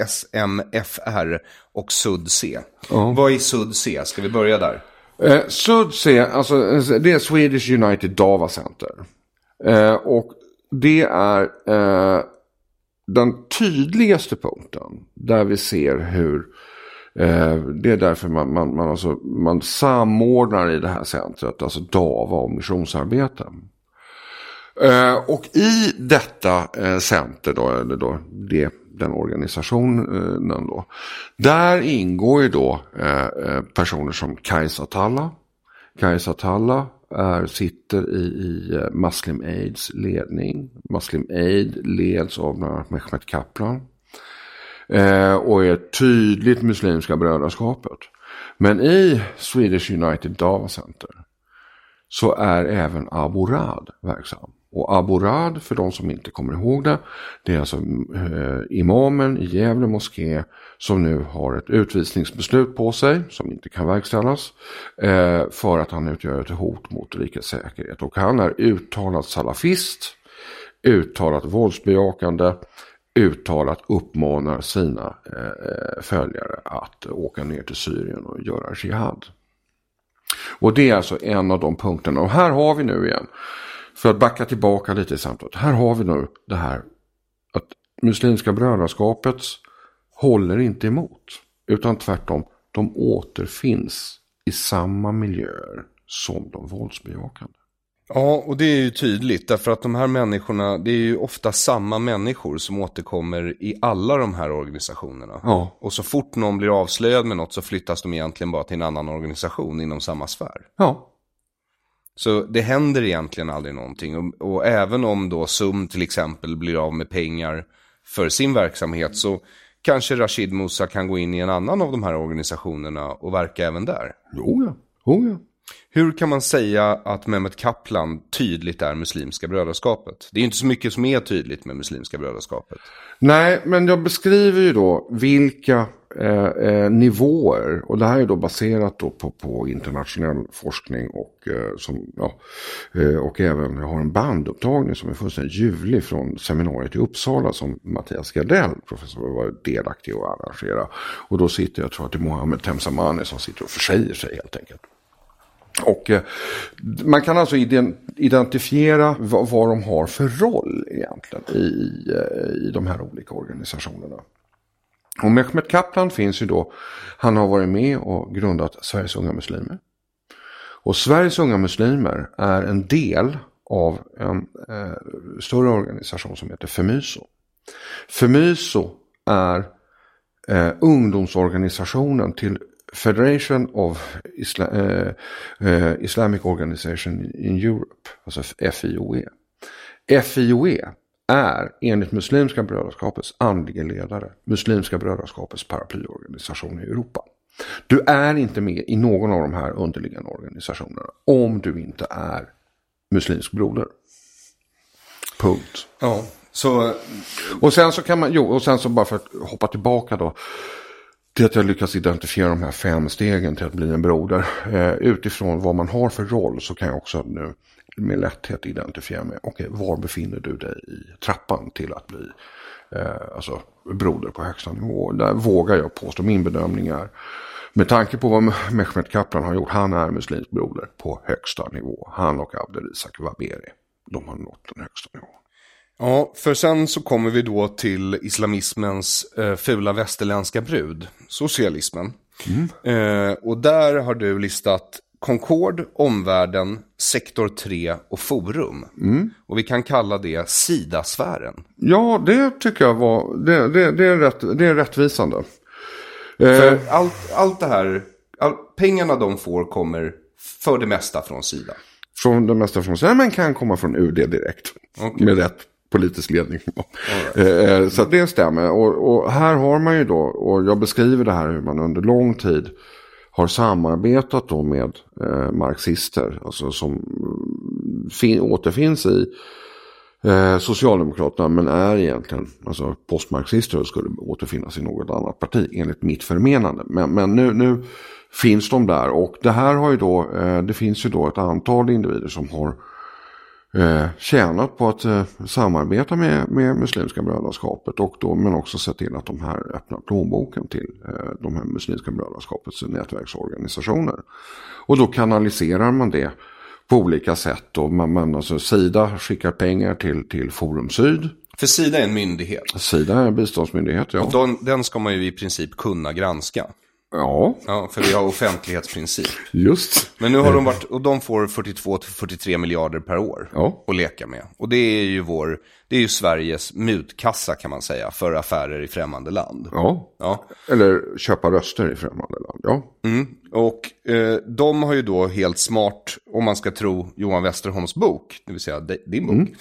SMFR och SUDC. Oh. Vad är SUDC? Ska vi börja där? Eh, SUDC, alltså det är Swedish United Dava Center. Eh, och det är eh, den tydligaste punkten där vi ser hur Eh, Eh, det är därför man, man, man, alltså, man samordnar i det här centret, alltså DAVA och missionsarbete. Eh, och i detta eh, center, då, eller då, det, den organisationen då, där ingår ju då personer som Kajsa Talla. Kajsa Talla är, sitter i, i Muslim Aids ledning. Muslim Aid leds av bland annat Mehmet Kaplan eh, och är tydligt muslimska brödraskapet. Men i Swedish United Dava Center så är även Aborad verksam. Och Aborad, för de som inte kommer ihåg det, det är alltså eh, imamen i Gävle moské som nu har ett utvisningsbeslut på sig som inte kan verkställas eh, för att han utgör ett hot mot rikets säkerhet. Och han är uttalat salafist, uttalat våldsbejakande uttalat uppmanar sina eh, följare att åka ner till Syrien och göra jihad. Och det är alltså en av de punkterna. Och här har vi nu igen, för att backa tillbaka lite i samtalet. Här har vi nu det här att Muslimska brödraskapet håller inte emot. Utan tvärtom, de återfinns i samma miljöer som de våldsbejakande. Ja, och det är ju tydligt därför att de här människorna, det är ju ofta samma människor som återkommer i alla de här organisationerna. Ja. Och så fort någon blir avslöjad med något så flyttas de egentligen bara till en annan organisation inom samma sfär. Ja. Så det händer egentligen aldrig någonting. Och, och, även om då SUM till exempel blir av med pengar för sin verksamhet så kanske Rashid Musa kan gå in i en annan av de här organisationerna och verka även där. Jo ja, jo ja. Hur kan man säga att Mehmet Kaplan tydligt är Muslimska brödraskapet? Det är inte så mycket som är tydligt med Muslimska brödraskapet. Nej, men jag beskriver ju då vilka eh, eh, nivåer. Och det här är då baserat då på, på internationell forskning och, eh, som, ja, eh, och även, jag har en bandupptagning som är fullständigt ljuvlig från seminariet i Uppsala som Mattias Gardell, professor, var delaktig och arrangera. Och då sitter jag, tror att det är Mohammed Temsamani som sitter och försäger sig helt enkelt. Och eh, man kan alltså identifiera vad, vad, de har för roll egentligen i, eh, i de här olika organisationerna. Och Mehmet Kaplan finns ju då, han har varit med och grundat Sveriges Unga Muslimer. Och Sveriges Unga Muslimer är en del av en eh, större organisation som heter Femyso. Femyso är eh, ungdomsorganisationen till Federation of Isla eh, eh, Islamic Organization in Europe, alltså FIOE. FIOE är enligt Muslimska brödraskapets andlige ledare Muslimska brödraskapets paraplyorganisation i Europa. Du är inte med i någon av de här underliggande organisationerna om du inte är muslimsk broder. Punkt. Ja, så... Och sen så kan man, jo, och sen så bara för att hoppa tillbaka då. Till att jag lyckas identifiera de här fem stegen till att bli en broder. Eh, utifrån vad man har för roll så kan jag också nu med lätthet identifiera mig. Okej, okay, var befinner du dig i trappan till att bli eh, alltså, broder på högsta nivå? Där vågar jag påstå min bedömning är med tanke på vad Mehmet Kaplan har gjort, han är muslimsk broder på högsta nivå. Han och Abdel Isak Waberi, de har nått den högsta nivån. Ja, för sen så kommer vi då till islamismens eh, fula västerländska brud, socialismen. Mm. Eh, och där har du listat Concord, Omvärlden, Sektor 3 och Forum. Mm. Och vi kan kalla det Sida-sfären. Ja, det tycker jag var, det, det, det, är, rätt, det är rättvisande. För eh. allt, allt det här, all, pengarna de får kommer för det mesta från Sida. Från det mesta från Sida, men kan komma från UD direkt. Okay. Med rätt politisk ledning. Right. Så det stämmer. Och, och, här har man ju då, och jag beskriver det här hur man under lång tid har samarbetat då med eh, marxister, alltså som fin, återfinns i eh, Socialdemokraterna men är egentligen alltså postmarxister och skulle återfinnas i något annat parti enligt mitt förmenande. Men, men nu, nu finns de där och det här har ju då, eh, det finns ju då ett antal individer som har eh, tjänat på att eh, samarbeta med, med Muslimska brödraskapet och då, men också sett till att de här öppnar plånboken till eh, de här Muslimska brödraskapets nätverksorganisationer. Och då kanaliserar man det på olika sätt. Och man, man, alltså, Sida skickar pengar till, till Forum Syd. För Sida är en myndighet. Sida är en biståndsmyndighet, ja. Och den, den ska man ju i princip kunna granska. Ja. Ja, för vi har offentlighetsprincip. Just. Men nu har de varit, och de får 42-43 miljarder per år ja. att leka med. Och det är ju vår, det är ju Sveriges mutkassa kan man säga, för affärer i främmande land. Ja, ja. eller köpa röster i främmande land, ja. Mm. Och eh, de har ju då helt smart, om man ska tro Johan Westerholms bok, det vill säga din bok. Mm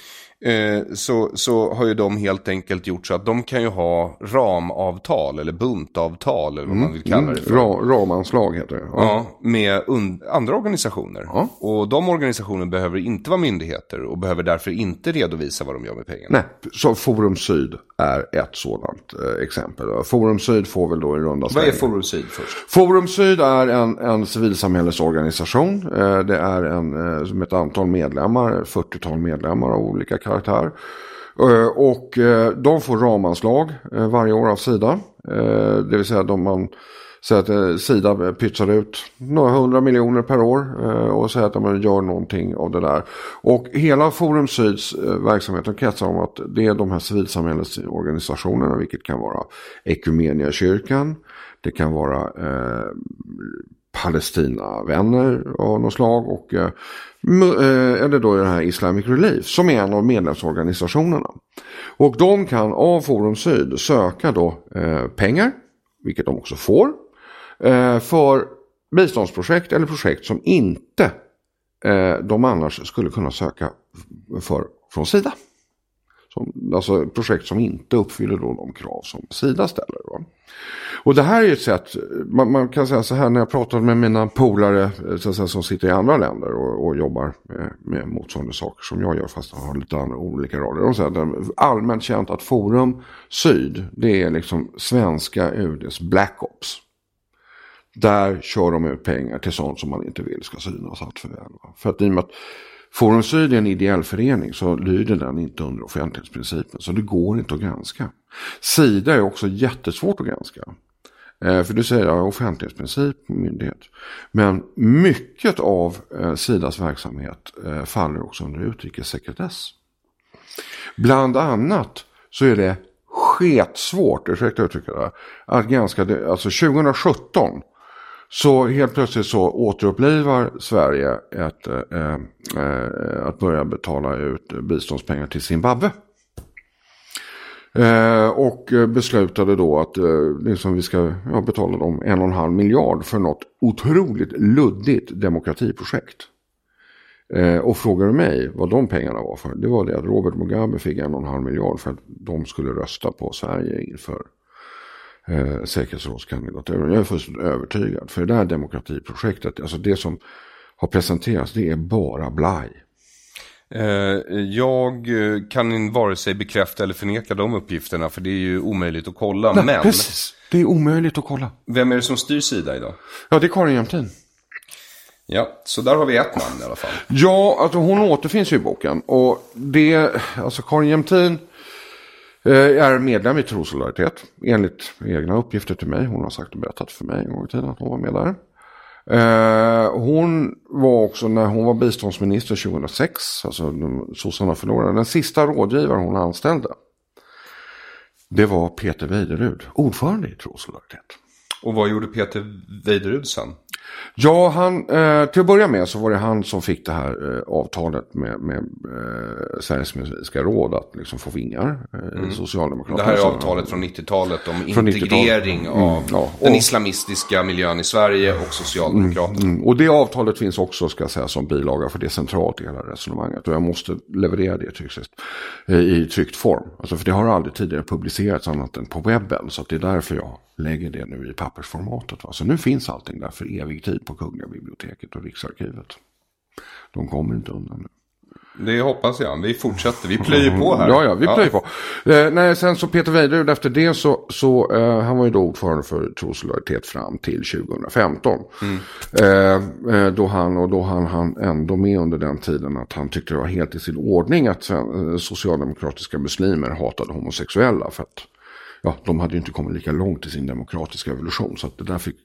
så, så har ju de helt enkelt gjort så att de kan ju ha ramavtal eller buntavtal eller vad mm, man vill kalla det för. Ra, ramanslag heter det. Ja, ja med andra organisationer. Ja. Och de organisationerna behöver inte vara myndigheter och behöver därför inte redovisa vad de gör med pengarna. Nej, så Forum Syd är ett sådant eh, exempel. Forum Syd får väl då i runda Vad är Forum Syd först? Forum Syd är en, en civilsamhällesorganisation. Eh, det är en, eh, ett antal medlemmar, 40-tal medlemmar av olika karaktär. Eh, och eh, de får ramanslag eh, varje år av Sida. Det vill säga de man så att eh, Sida eh, pytsar ut några hundra miljoner per år eh, och säger att man gör någonting av det där. Och hela Forum Syds verksamhet kretsar om att det är de här civilsamhällesorganisationerna, vilket kan vara Ekumeniakyrkan, det kan vara eh, Palestinavänner av något slag och eh, eller då den här Islamic Relief som är en av medlemsorganisationerna. Och de kan av Forum Syd söka då eh, pengar, vilket de också får, Eh, för biståndsprojekt eller projekt som inte eh, de annars skulle kunna söka för från Sida. Som, alltså projekt som inte uppfyller då de krav som Sida ställer. Va? Och det här är ett sätt, man, man, kan säga så här när jag pratar med mina polare eh, så säga, som sitter i andra länder och, och jobbar med, med motsvarande saker som jag gör fast de har lite andra olika roller. De säger att det är allmänt känt att Forum Syd, det är liksom svenska UDs Black Ops. Där kör de ut pengar till sånt som man inte vill ska synas alltför väl. För att i och med att Forum Syd är en ideell förening så lyder den inte under offentlighetsprincipen. Så det går inte att granska. Sida är också jättesvårt att granska. Eh, för du säger ja, offentlighetsprincip, myndighet. Men mycket av eh, Sidas verksamhet eh, faller också under utrikessekretess. Bland annat så är det sketsvårt, ursäkta uttrycket, att granska det. Alltså 2017 så helt plötsligt så återupplivar Sverige ett, eh, eh, att börja betala ut biståndspengar till Zimbabwe. Eh, och beslutade då att eh, liksom vi ska ja, betala dem en och en halv miljard för något otroligt luddigt demokratiprojekt. Eh, och frågar du mig vad de pengarna var för, det var det att Robert Mugabe fick en och en halv miljard för att de skulle rösta på Sverige inför eh, säkerhetsrådskandidaturen. Jag är fullständigt övertygad. För det där demokratiprojektet, alltså det som har presenterats, det är bara blaj. Eh, jag kan vare sig bekräfta eller förneka de uppgifterna för det är ju omöjligt att kolla. Nej, men Precis, det är omöjligt att kolla. vem är det som styr Sida idag? Ja, det är Karin Jämtin. Ja, så där har vi ett namn i alla fall. Ja, alltså hon återfinns ju i boken. Och det, alltså Karin Jämtin eh, Eh, är medlem i Trosolidaritet. Enligt egna uppgifter till mig. Hon har sagt och berättat för mig en gång i tiden att hon var med där. Eh, hon var också när hon var biståndsminister 2006, alltså sossarna förlorade, den sista rådgivaren hon anställde. Det var Peter Weiderud, ordförande i Trosolidaritet. Och vad gjorde Peter Weiderud sen? Ja, han, eh, till att börja med så var det han som fick det här eh, avtalet med, med eh, Sveriges Muslimska Råd att liksom få vingar. Eh, Det Socialdemokraterna. här är avtalet från 90-talet om Från 90-talet. integrering Mm, av ja. den Och- islamistiska miljön i Sverige och Socialdemokraterna. Mm, och det avtalet finns också ska jag säga som bilaga för det är centralt i hela resonemanget. Och jag måste leverera det tryckt, i tryckt form. Alltså för det har aldrig tidigare publicerats annat än på webben. Så det är därför jag lägger det nu i pappersformatet. Va? Så nu finns allting där för evig tid på Kungliga biblioteket och Riksarkivet. De kommer inte undan nu. Det hoppas jag. Vi fortsätter. Vi plöjer på här. Ja, ja, vi plöjer på. Eh, nej, sen så Peter Weiderud efter det så, så eh, han var ju då ordförande för Trosolidaritet fram till 2015. Eh, eh, då han, och då han, han ändå med under den tiden att han tyckte det var helt i sin ordning att eh, socialdemokratiska muslimer hatade homosexuella. För att ja, de hade ju inte kommit lika långt i sin demokratiska evolution. Så att det där fick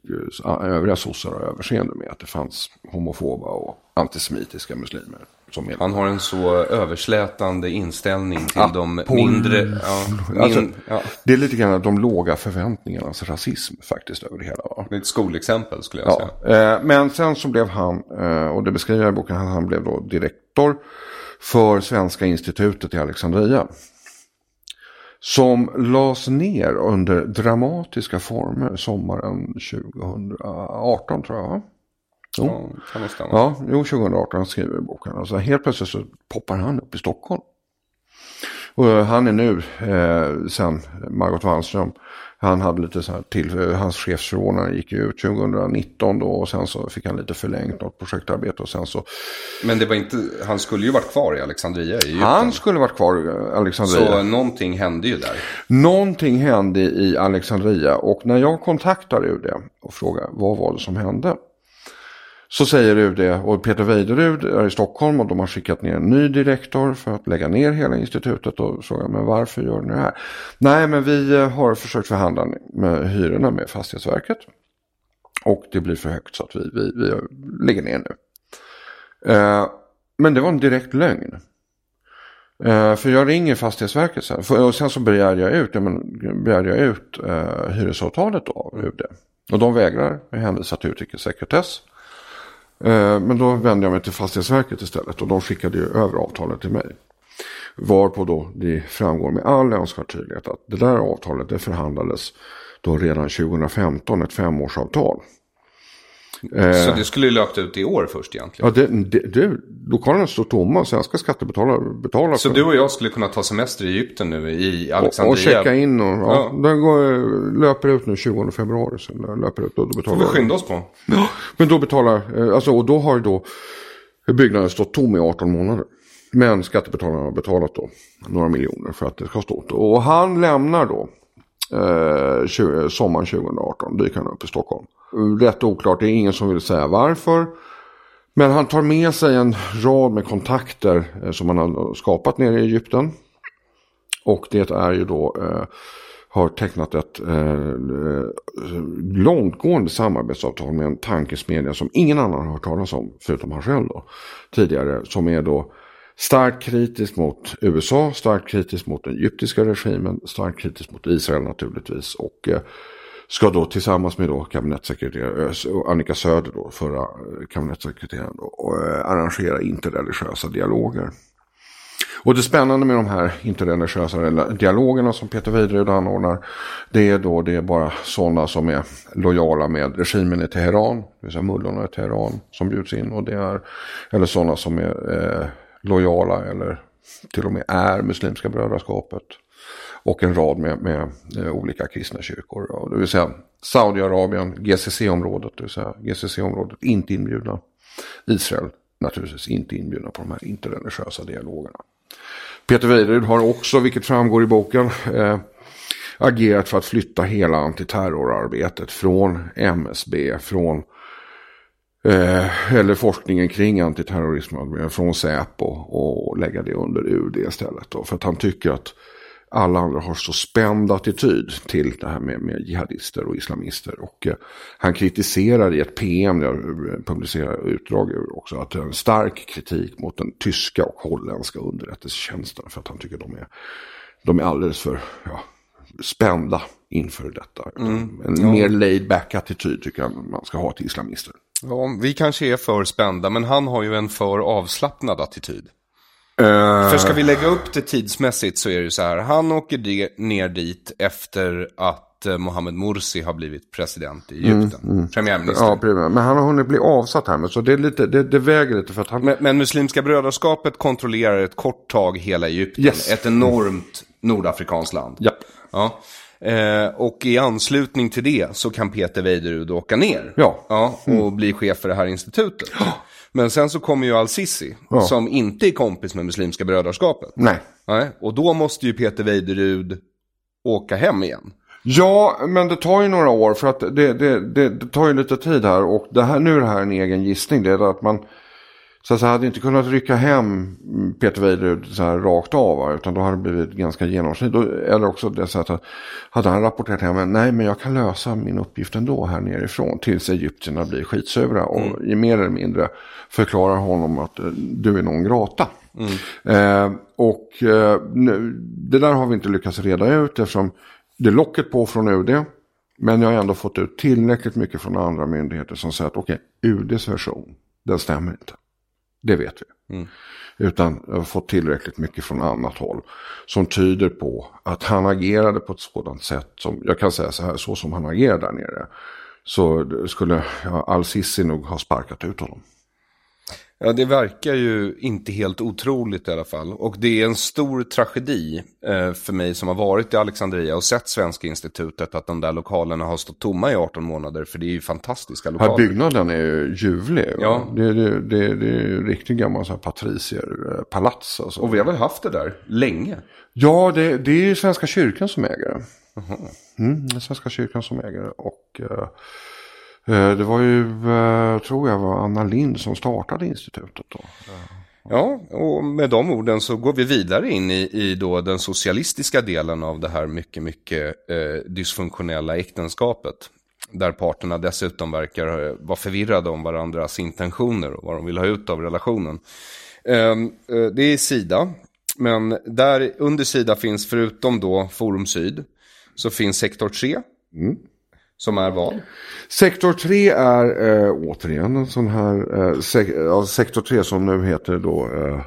eh, övriga sossar överseende med att det fanns homofoba och antisemitiska muslimer. Som medlemmar. Han har en så överslätande inställning till Ja, de mindre... Ja, min, Alltså, ja, Det är lite grann de låga förväntningarnas rasism faktiskt över det hela. Va? det är ett skolexempel skulle jag Ja. säga. Eh, men sen så blev han, eh, och det beskriver jag i boken, han, han blev då direktor för Svenska institutet i Alexandria. Som lades ner under dramatiska former sommaren 2018 tror jag. Jo. Ja, kan stämma. Ja, jo 2018 han skriver boken. Alltså, helt plötsligt så poppar han upp i Stockholm. Och eh, han är nu, eh, sen Margot Wallström, han hade lite så här till, hans chefsförordnande gick ju ut 2019 då och sen så fick han lite förlängt något projektarbete och sen så. Men det var inte, han skulle ju varit kvar i Alexandria i Egypten. Han skulle varit kvar i Alexandria. Så någonting hände ju där. Någonting hände i Alexandria och när jag kontaktar UD och frågar vad var det som hände. Så säger UD och Peter Weiderud är i Stockholm och de har skickat ner en ny direktor för att lägga ner hela institutet och frågar men varför gör ni det här? Nej men vi eh, har försökt förhandla med hyrorna med Fastighetsverket. Och det blir för högt så att vi, vi, vi lägger ner nu. Eh, men det var en direkt lögn. Eh, för jag ringer Fastighetsverket sen. För, och sen så begär jag ut, ja, men, begär jag ut eh, hyresavtalet då av UD. Och de vägrar med hänvisar till utrikessekretess. Eh, men då vände jag mig till Fastighetsverket istället och de skickade ju över avtalet till mig. Varpå då det framgår med all önskvärd tydlighet att det där avtalet det förhandlades då redan 2015, ett femårsavtal. Så det skulle ju löpt ut i år först egentligen. Ja, det, det, det, lokalerna står tomma. Svenska skattebetalare betalar Så för du och jag skulle kunna ta semester i Egypten nu i och, Alexandria? och checka in. Och, ja, Ja. Den går, löper ut nu 20 februari. Så den löper ut, och då får betalar vi skynda oss på. Ja, men då betalar, eh, alltså, och då har då byggnaden stått tom i 18 månader. Men skattebetalarna har betalat då några miljoner för att det ska stå. Och han lämnar då eh, 20, sommaren 2018, dyker han upp i Stockholm. Eh, rätt oklart, det är ingen som vill säga varför. Men han tar med sig en rad med kontakter eh, som han har skapat nere i Egypten. Och det är ju då, eh, har tecknat ett eh, eh, långtgående samarbetsavtal med en tankesmedja som ingen annan har hört talas om, förutom han själv då, tidigare. Som är då starkt kritisk mot USA, starkt kritisk mot den egyptiska regimen, starkt kritisk mot Israel naturligtvis. Och eh, ska då tillsammans med då kabinettssekreterare eh, Annika Söder, då, förra eh, kabinettssekreteraren, då, och, eh, arrangera interreligiösa dialoger. Och det spännande med de här interreligiösa dialogerna som Peter Widrud anordnar, det är då det är bara sådana som är lojala med regimen i Teheran, det vill säga mullorna i Teheran som bjuds in. Och det är, eller sådana som är eh, lojala eller till och med är Muslimska brödraskapet. Och en rad med, med eh, olika kristna kyrkor. Det vill säga Saudiarabien, GCC-området, det vill säga GCC-området inte inbjudna. Israel naturligtvis inte inbjudna på de här interreligiösa dialogerna. Peter Weiderud har också, vilket framgår i boken, eh, agerat för att flytta hela antiterrorarbetet från MSB, från eh, eller forskningen kring antiterrorism från Säpo och lägga det under UD istället. Då, för att han tycker att alla andra har så spänd attityd till det här med, med jihadister och islamister. Och eh, han kritiserar i ett PM, jag publicerar utdrag ur också, att det är en stark kritik mot den tyska och holländska underrättelsetjänsten. För att han tycker de är, de är alldeles för ja, spända inför detta. en mer laid back attityd tycker jag man ska ha till islamister. Ja, vi kanske är för spända, men han har ju en för avslappnad attityd. Eh, För ska vi lägga upp det tidsmässigt så är det ju så här. Han åker ner dit efter att eh, Mohammed Morsi har blivit president i Egypten. Premiärminister. Ja, precis. men han har hunnit bli avsatt här. Men så det, är lite, det, det väger lite för att han... Men, men Muslimska brödraskapet kontrollerar ett kort tag hela Egypten. Yes. Ett enormt nordafrikanskt land. Ja. Ja. Eh, och i anslutning till det så kan Peter Weiderud åka ner. Ja. Ja, och bli chef för det här institutet. Men sen så kommer ju Al-Sisi, som inte är kompis med Muslimska brödraskapet. Nej. Nej, och då måste ju Peter Weiderud åka hem igen. Ja, men det tar ju några år för att det, det, det, det tar ju lite tid här. Och det här, nu är det här en egen gissning. Det är att man så säga, hade inte kunnat rycka hem Peter Weiderud så här rakt av. Utan då hade det blivit ganska genomsnittligt. Då- Eller också det så att hade han rapporterat hem. Nej, men jag kan lösa min uppgift ändå här nerifrån. Tills egyptierna blir skitsura. Och i mer eller mindre förklarar honom att eh, du är någon grata. Eh, och eh, nu, det där har vi inte lyckats reda ut eftersom det är locket på från UD. Men jag har ändå fått ut tillräckligt mycket från andra myndigheter som säger att okej, UDs version, den stämmer inte. Det vet vi. Utan jag har fått tillräckligt mycket från annat håll. Som tyder på att han agerade på ett sådant sätt som, jag kan säga så här, så som han agerade där nere. Så skulle ja, Al-Sisi nog ha sparkat ut honom. Ja, det verkar ju inte helt otroligt i alla fall. Och det är en stor tragedi eh, för mig som har varit i Alexandria och sett Svenska institutet att de där lokalerna har stått tomma i 18 månader. För det är ju fantastiska Här lokaler. byggnaden är ju ljuvlig. va? Ja. Det, det, det, det är ju riktigt gammal här patricierpalats. Alltså. Och vi har väl haft det där länge. Ja, det, det är ju Svenska kyrkan som äger det. Mm, det är Svenska kyrkan som äger det. Och eh, eh, det var ju, eh, tror jag, var Anna Lind som startade institutet då. Ja, och med de orden så går vi vidare in i, i då den socialistiska delen av det här mycket, mycket eh, dysfunktionella äktenskapet. Där parterna dessutom verkar eh, vara förvirrade om varandras intentioner och vad de vill ha ut av relationen. Ehm, eh, det är Sida, men där under Sida finns förutom då Forum Syd, så finns Sektor 3. Som är vad? Sektor 3 är eh, återigen en sån här, eh, sek- ja, sektor 3 som nu heter då eh,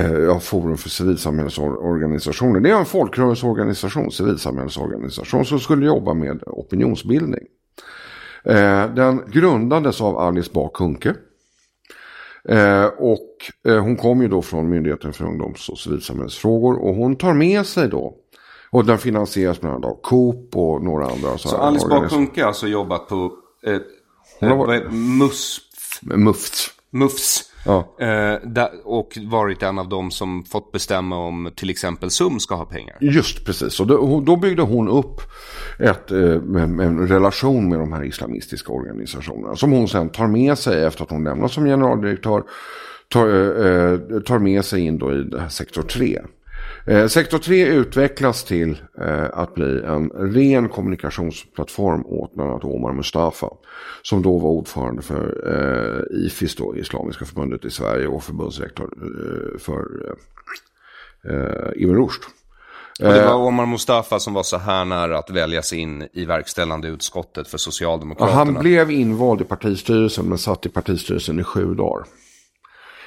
eh, ja, Forum för civilsamhällesorganisationer. Det är en folkrörelseorganisation, Civilsamhällesorganisation. som skulle jobba med opinionsbildning. Eh, den grundades av Alice Bah Kuhnke. Eh, och eh, hon kom ju då från Myndigheten för ungdoms och civilsamhällesfrågor. och hon tar med sig då och den finansieras bland annat av Coop och några andra. Så Alice Bah Kuhnke har alltså jobbat på eh, hon har varit... MUSF. MUFT. MUFS. Ja. Eh, och varit en av dem som fått bestämma om till exempel SUM ska ha pengar. Just precis, och då, då byggde hon upp ett, eh, en relation med de här islamistiska organisationerna. Som hon sen tar med sig efter att hon lämnar som generaldirektör. Tar, eh, tar med sig in då i sektor 3. Eh, sektor 3 utvecklas till eh, att bli en ren kommunikationsplattform åt bland annat Omar Mustafa. Som då var ordförande för eh, IFIS, då, Islamiska förbundet i Sverige och förbundsrektor eh, för eh, eh Ibn Rushd. Och det var Omar Mustafa som var så här nära att väljas in i verkställande utskottet för Socialdemokraterna. Han blev invald i partistyrelsen men satt i partistyrelsen i sju dagar.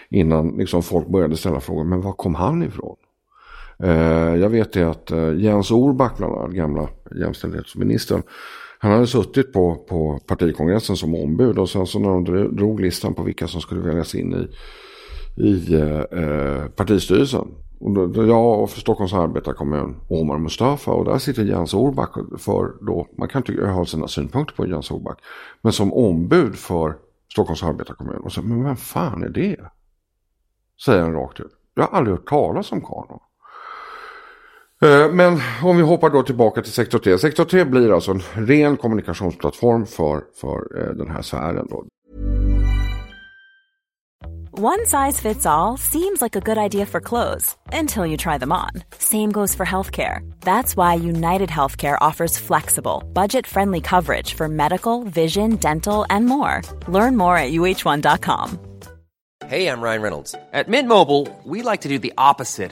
Innan liksom folk började ställa frågor, men var kom han ifrån? Eh, jag vet det att eh, Jens Orback, bland annat, gamla jämställdhetsministern, han hade suttit på, på partikongressen som ombud och sen så när de drog listan på vilka som skulle väljas in i, i eh, eh partistyrelsen. Och då, då jag och för Stockholms arbetarkommun Omar Mustafa och där sitter Jens Orback för då, man kan tycka, ha sina synpunkter på Jens Orback, men som ombud för Stockholms arbetarkommun. Och så, men vem fan är det? Säger han rakt ut. Jag har aldrig hört talas om karln. Eh, men om vi hoppar då tillbaka till sektor 3. Sektor 3 blir alltså en ren kommunikationsplattform för, för eh, den här sfären. Då. One size fits all seems like a good idea for clothes until you try them on. Same goes for healthcare. That's why United Healthcare offers flexible, budget-friendly coverage for medical, vision, dental and more. Learn more at uh1.com. Hey, I'm Ryan Reynolds. At Mint Mobile, we like to do the opposite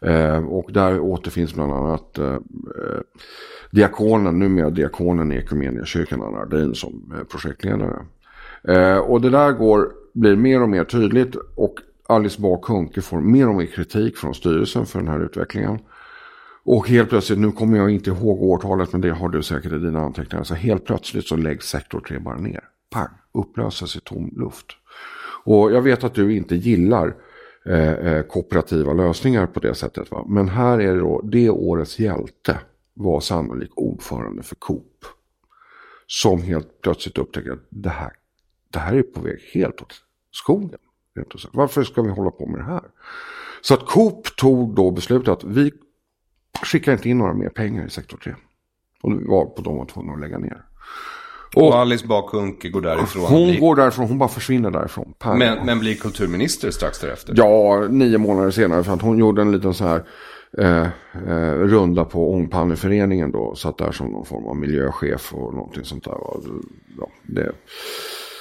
Eh, och där återfinns bland annat eh, eh diakonen, numera diakonen i Equmeniakyrkan, Anna Ardin som eh, projektledare. Eh, och det där går, blir mer och mer tydligt och Alice Bah Kuhnke får mer och mer kritik från styrelsen för den här utvecklingen. Och helt plötsligt, nu kommer jag inte ihåg årtalet men det har du säkert i dina anteckningar. Så helt plötsligt så läggs sektor 3 bara ner. Pang, upplöses i tom luft. Och jag vet att du inte gillar Eh, eh, kooperativa lösningar på det sättet. Va? Men här är det då, det årets hjälte var sannolikt ordförande för Coop. Som helt plötsligt upptäcker att det här, det här är på väg helt åt skogen. Varför ska vi hålla på med det här? Så att Coop tog då beslutet att vi skickar inte in några mer pengar i sektor 3. Och det var på de var tvungna att lägga ner. Och, och Alice Bakunke går därifrån. Hon blir... går därifrån, hon bara försvinner därifrån. Men, men blir kulturminister strax därefter? Ja, nio månader senare. För att hon gjorde en liten så här eh, eh, runda på Ångpanneföreningen då. Satt där som någon form av miljöchef och någonting sånt där. Ja, det...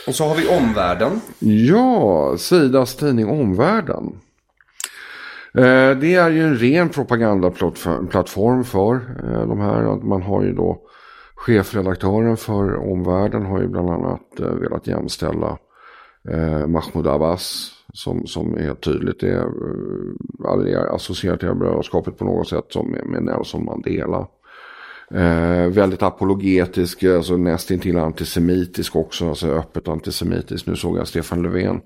Och så har vi Omvärlden. Ja, Sidas tidning Omvärlden. Eh, det är ju en ren propagandaplattform för eh, de här. Man har ju då Chefredaktören för Omvärlden har ju bland annat eh, velat jämställa eh, Mahmoud Abbas som, som är tydligt är, eh, associerat till brödraskapet på något sätt som med, med Nelson Mandela. Eh, väldigt apologetisk, alltså nästintill antisemitisk också, alltså öppet antisemitisk. Nu såg jag Stefan Löfven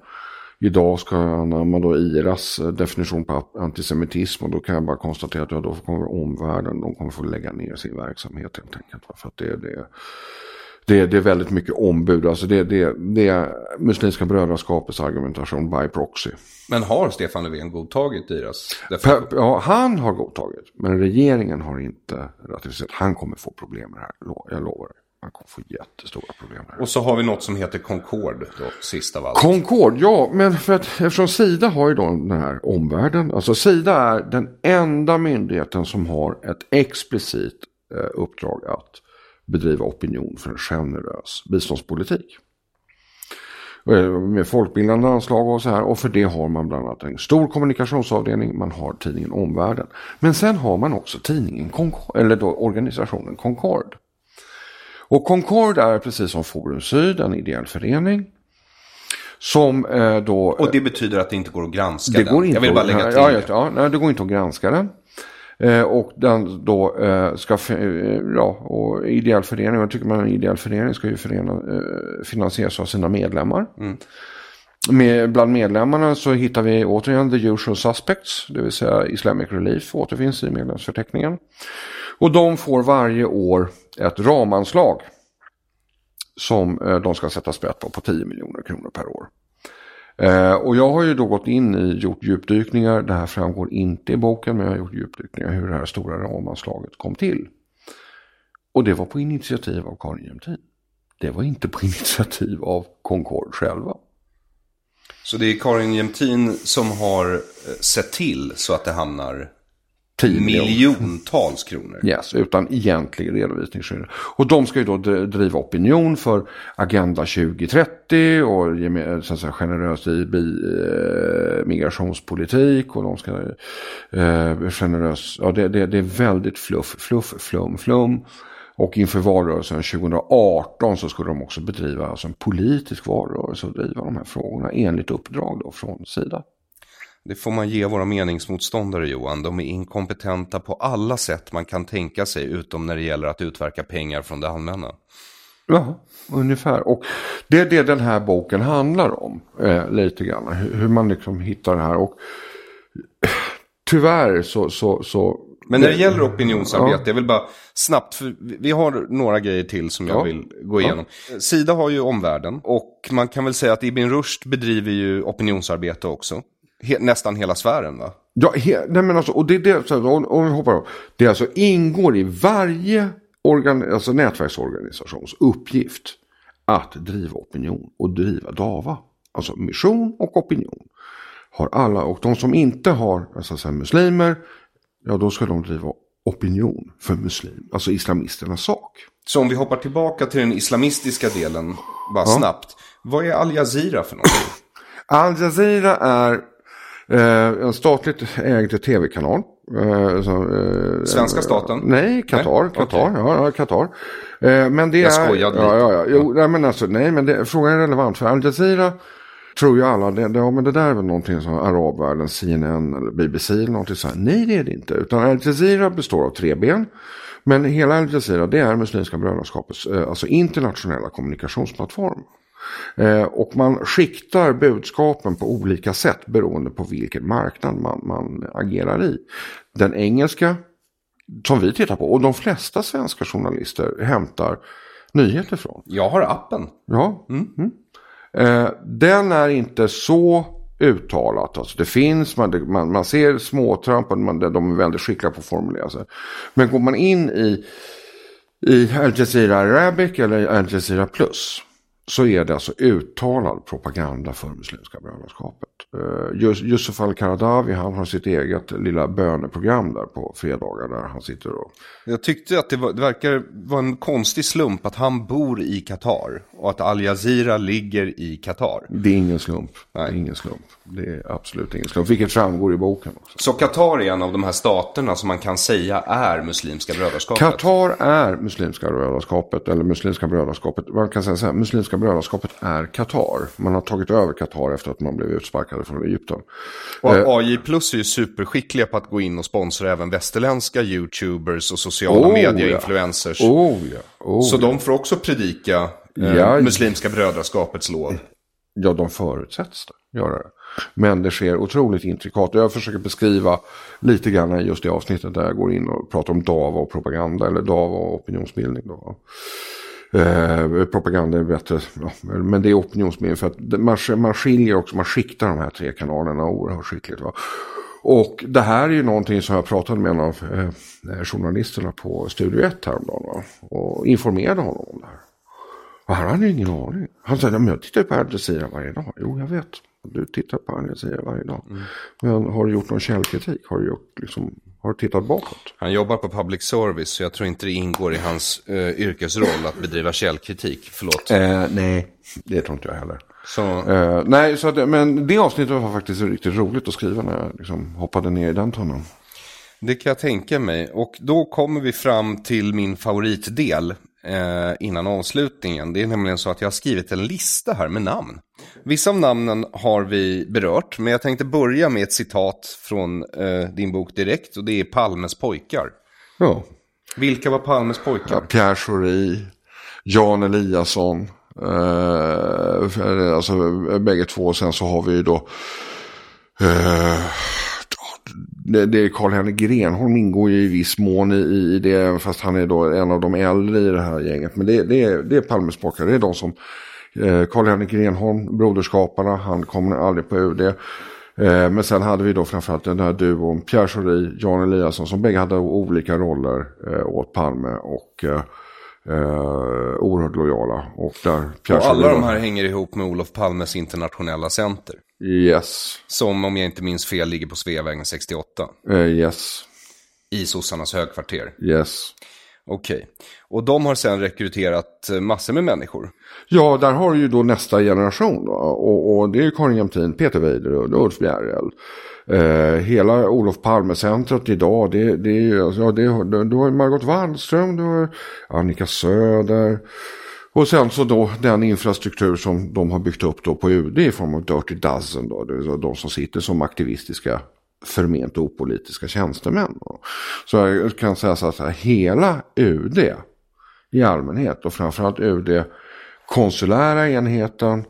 Idag ska anamma då IRAs eh, definition på antisemitism och då kan jag bara konstatera att ja, då kommer omvärlden, de kommer få lägga ner sin verksamhet helt enkelt. För att det, det, det, det är väldigt mycket ombud, alltså det, det, det är Muslimska brödraskapets argumentation by proxy. Men har Stefan Löfven godtagit IRAs definition? Ja, han har godtagit, men regeringen har inte ratificerat. Han kommer få problem med det här, jag lovar. Han kommer få jättestora problem. Här. Och så har vi något som heter Concord då, sist av allt. Concord, ja, men för att, eftersom Sida har ju då den här omvärlden. Alltså Sida är den enda myndigheten som har ett explicit eh, uppdrag att bedriva opinion för en generös biståndspolitik. Eh, med folkbildande anslag och så här. Och för det har man bland annat en stor kommunikationsavdelning. Man har tidningen Omvärlden. Men sen har man också tidningen Concord, eller då organisationen Concord. Och Concord är precis som Forum Syd en ideell förening. Som eh, då... Och det betyder att det inte går att granska det den? Går inte jag vill bara lägga till ja, det. Ja, nej, det går inte att granska den. Eh, och den då eh, ska, ja, och ideell förening, jag tycker man en ideell förening ska ju förena, finansieras av sina medlemmar. Mm. Med, bland medlemmarna så hittar vi återigen the usual suspects, det vill säga Islamic Relief återfinns i medlemsförteckningen. Och de får varje år ett ramanslag som eh, de ska sätta sprätt på, på 10 miljoner kronor per år. Eh, och jag har ju då gått in i, gjort djupdykningar, det här framgår inte i boken, men jag har gjort djupdykningar hur det här stora ramanslaget kom till. Och det var på initiativ av Karin Jämtin. Det var inte på initiativ av Concord själva. Så det är Karin Jämtin som har eh, sett till så att det hamnar 10 miljoner. miljontals kronor. Yes, utan egentlig redovisningsskyldighet. Och de ska ju då dr- driva opinion för Agenda 2030 och så att säga, generös eh, migrationspolitik och de ska eh, generös, ja det, det, det är väldigt fluff, fluff, flum, flum. Och inför valrörelsen 2018 så skulle de också bedriva alltså en politisk valrörelse och driva de här frågorna enligt uppdrag då från Sida. Det får man ge våra meningsmotståndare Johan. De är inkompetenta på alla sätt man kan tänka sig utom när det gäller att utverka pengar från det allmänna. Ja, ungefär. Och det är det den här boken handlar om. Eh, lite grann. Hur, hur, man liksom hittar det här. Och tyvärr så... så, så Men när det gäller opinionsarbete, ja. jag vill bara snabbt, för vi har några grejer till som jag ja. vill gå igenom. Ja. Sida har ju omvärlden och man kan väl säga att Ibn Rushd bedriver ju opinionsarbete också. He, nästan hela sfären va? Ja, he, nej men alltså, och det, det, så, om, om vi hoppar av. Det alltså ingår i varje organ, alltså nätverksorganisations uppgift att driva opinion och driva DAVA. Alltså mission och opinion. Har alla, och de som inte har alltså, så muslimer, ja då ska de driva opinion för muslim, alltså islamisternas sak. Så om vi hoppar tillbaka till den islamistiska delen, bara ja. snabbt. Vad är Al Jazeera för någonting? Al Jazeera är en statligt ägd tv-kanal. Eh, så, eh, Svenska staten? Nej, Qatar. Qatar, okay. ja, Qatar. Eh, men det jag är, skojade ja, lite. ja, ja. Jo, nej, men alltså, nej, men det, frågan är relevant. För Al Jazeera tror ju alla, det, det, ja, men det där är väl någonting som arabvärlden, CNN eller BBC eller någonting sånt. Nej, det är det inte. Utan Al Jazeera består av tre ben. Men hela Al Jazeera, det är Muslimska brödraskapets eh, alltså internationella kommunikationsplattform. Eh, och man skiktar budskapen på olika sätt beroende på vilken marknad man, man agerar i. Den engelska, som vi tittar på, och de flesta svenska journalister hämtar nyheter från. Jag har appen. Ja. Mm. Mm. Eh, den är inte så uttalat. Alltså det finns, man, man, man ser småtramp, man, de är väldigt skickliga på att formulera sig. Men går man in i, i Al Jazeera Arabic eller Al Jazeera Plus så är det alltså uttalad propaganda för Muslimska brödraskapet. Uh, Yusuf al-Qaradawi han har sitt eget lilla böneprogram där på fredagar där han sitter och... Jag tyckte att det, var, det verkar vara en konstig slump att han bor i Qatar och att Al Jazeera ligger i Qatar. Det är ingen slump. Nej. Det är ingen slump. Det är absolut ingen slump, vilket framgår i boken också. Så Qatar är en av de här staterna som man kan säga är Muslimska brödraskapet? Qatar är Muslimska brödraskapet, eller Muslimska brödraskapet. Man kan säga så här, Muslimska brödraskapet är Qatar. Man har tagit över Qatar efter att man blev utsparkade från Egypten. Och eh, AJ Plus är ju superskickliga på att gå in och sponsra även västerländska YouTubers och sociala oh, medieinfluencers. Ja. Oh, ja. Oh, så de får också predika eh, ja. Muslimska brödraskapets lov. Ja, de förutsätts det, göra det. Men det sker otroligt intrikat. Jag försöker beskriva lite grann i just det avsnittet där jag går in och pratar om DAVA och propaganda eller DAVA och opinionsbildning. Då. Eh, propaganda är bättre, ja, men det är opinionsbildning för att man, man skiljer också, man skiktar de här tre kanalerna oerhört skickligt. Va? Och det här är ju någonting som jag pratade med en av eh, journalisterna på Studio 1 häromdagen va? och informerade honom om det här. Och han hade ju ingen aning. Han sa, men jag tittar ju på Al Jazeera varje dag. Jo, jag vet. Du tittar på Al Jazeera varje dag. Men har du gjort någon källkritik? Har du, gjort, liksom, har du tittat bakåt? Han jobbar på public service så jag tror inte det ingår i hans eh, yrkesroll att bedriva källkritik. Förlåt. Eh, nej, det tror inte jag heller. Så, Eh, nej, så att, men det avsnittet var faktiskt riktigt roligt att skriva när jag liksom hoppade ner i den tunneln. det kan jag tänka mig. Och då kommer vi fram till min favoritdel eh, innan avslutningen. Det är nämligen så att jag har skrivit en lista här med namn. Vissa av namnen har vi berört, men jag tänkte börja med ett citat från eh, din bok direkt. Och det är Palmes pojkar. Ja. Vilka var Palmes pojkar? Ja, Pierre Schori, Jan Eliasson. Eh, alltså bägge två. Sen så har vi ju då. Eh, det, Karl-Henrik Grenholm ingår ju i viss mån i, det. Fast han är då en av de äldre i det här gänget. Men det, det, är, det är Palmes pojkar. Det är de som. Eh, Karl-Henrik Grenholm, Broderskaparna. Han kommer aldrig på UD. Eh, men sen hade vi då framförallt den här duon Pierre Schori, Jan Eliasson som bägge hade olika roller eh, åt Palme och eh, oerhört lojala. Och där Pierre Och alla Schori de här hänger ihop med Olof Palmes internationella center. Yes, Som om jag inte minns fel ligger på Sveavägen 68. eh, yes, I sossarnas högkvarter. yes. Okej. Och de har sen rekryterat eh, massor med människor. Ja, där har du ju då nästa generation då. Och, och det är ju Karin Jämtin, Peter Weider och Ulf Bjerrell. Eh, hela Olof Palme-centret idag, det, det är ju, alltså, ja, det, du, har Margot Wallström, du har Annika Söder. Och sen så då den infrastruktur som de har byggt upp då på UD i form av Dirty Dozen då. Det de som sitter som aktivistiska förment opolitiska tjänstemän. då. Så jag kan säga så här, hela UD i allmänhet och framförallt UD konsulära enheten,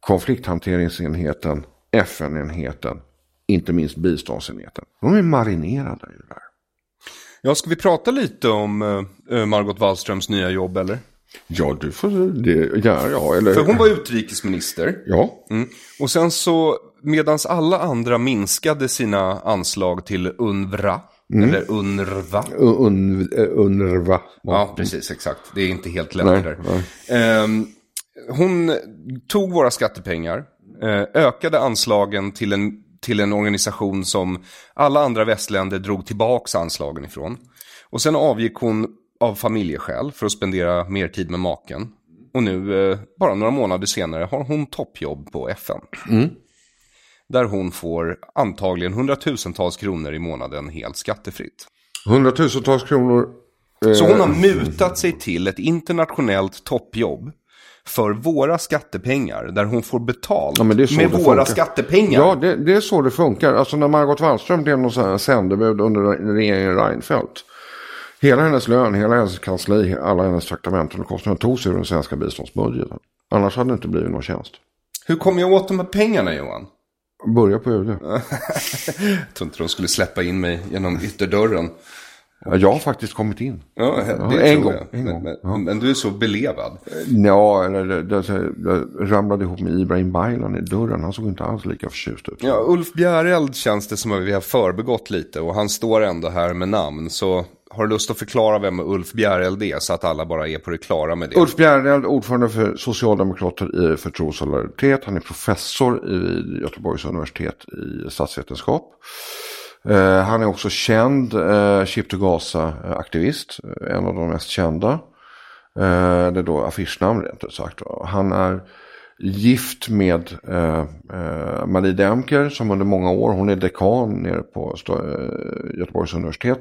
konflikthanteringsenheten, FN-enheten, inte minst biståndsenheten. De är marinerade i det där. Ja, ska vi prata lite om eh, Margot Wallströms nya jobb eller? Ja, du får det. Ja, ja, eller... För hon var utrikesminister. Ja, Mm. Och sen så, medans alla andra minskade sina anslag till UNRWA, eller UNRWA. un, UNRWA. Ja, precis, exakt. Det är inte helt lätt Nej, där. Ehm, hon tog våra skattepengar, eh, ökade anslagen till en, till en organisation som alla andra västländer drog tillbaka anslagen ifrån. Och sen avgick hon av familjeskäl för att spendera mer tid med maken. Och nu, eh, bara några månader senare, har hon toppjobb på FN. Där hon får antagligen hundratusentals kronor i månaden helt skattefritt. Hundratusentals kronor. eh, Så hon har mutat sig till ett internationellt toppjobb för våra skattepengar, där hon får betalt Ja, med våra funkar. skattepengar. Ja, det, det är så det funkar. Alltså när Margot Wallström blev någon sån här sändebud under regeringen Reinfeldt. Hela hennes lön, hela hennes kansli, alla hennes traktamenten och kostnader togs ur den svenska biståndsbudgeten. Annars hade det inte blivit någon tjänst. Hur kom jag åt de här pengarna Johan? Börja på UD. Jag tror inte de skulle släppa in mig genom ytterdörren. Ja, jag har faktiskt kommit in. Ja, Ja, en gång, en gång, men, ja. men du är så belevad. Ja, eller det, det, det ramlade ihop med Ibrahim Baylan i dörren. Han såg inte alls lika förtjust ut. Ja, Ulf Bjäreld känns det som att vi har förbegått lite och han står ändå här med namn. Så har du lust att förklara vem Ulf Bjäreld är så att alla bara är på det klara med det? Ulf Bjereld, ordförande för Socialdemokrater i för tro och solidaritet. Han är professor vid Göteborgs universitet i statsvetenskap. Eh, han är också känd eh, Chip to Gaza-aktivist, eh, eh, en av de mest kända. Eh, det är då affischnamn rent ut sagt. Han är gift med eh, eh, Marie Demker som under många år, hon är dekan nere på eh, Göteborgs universitet.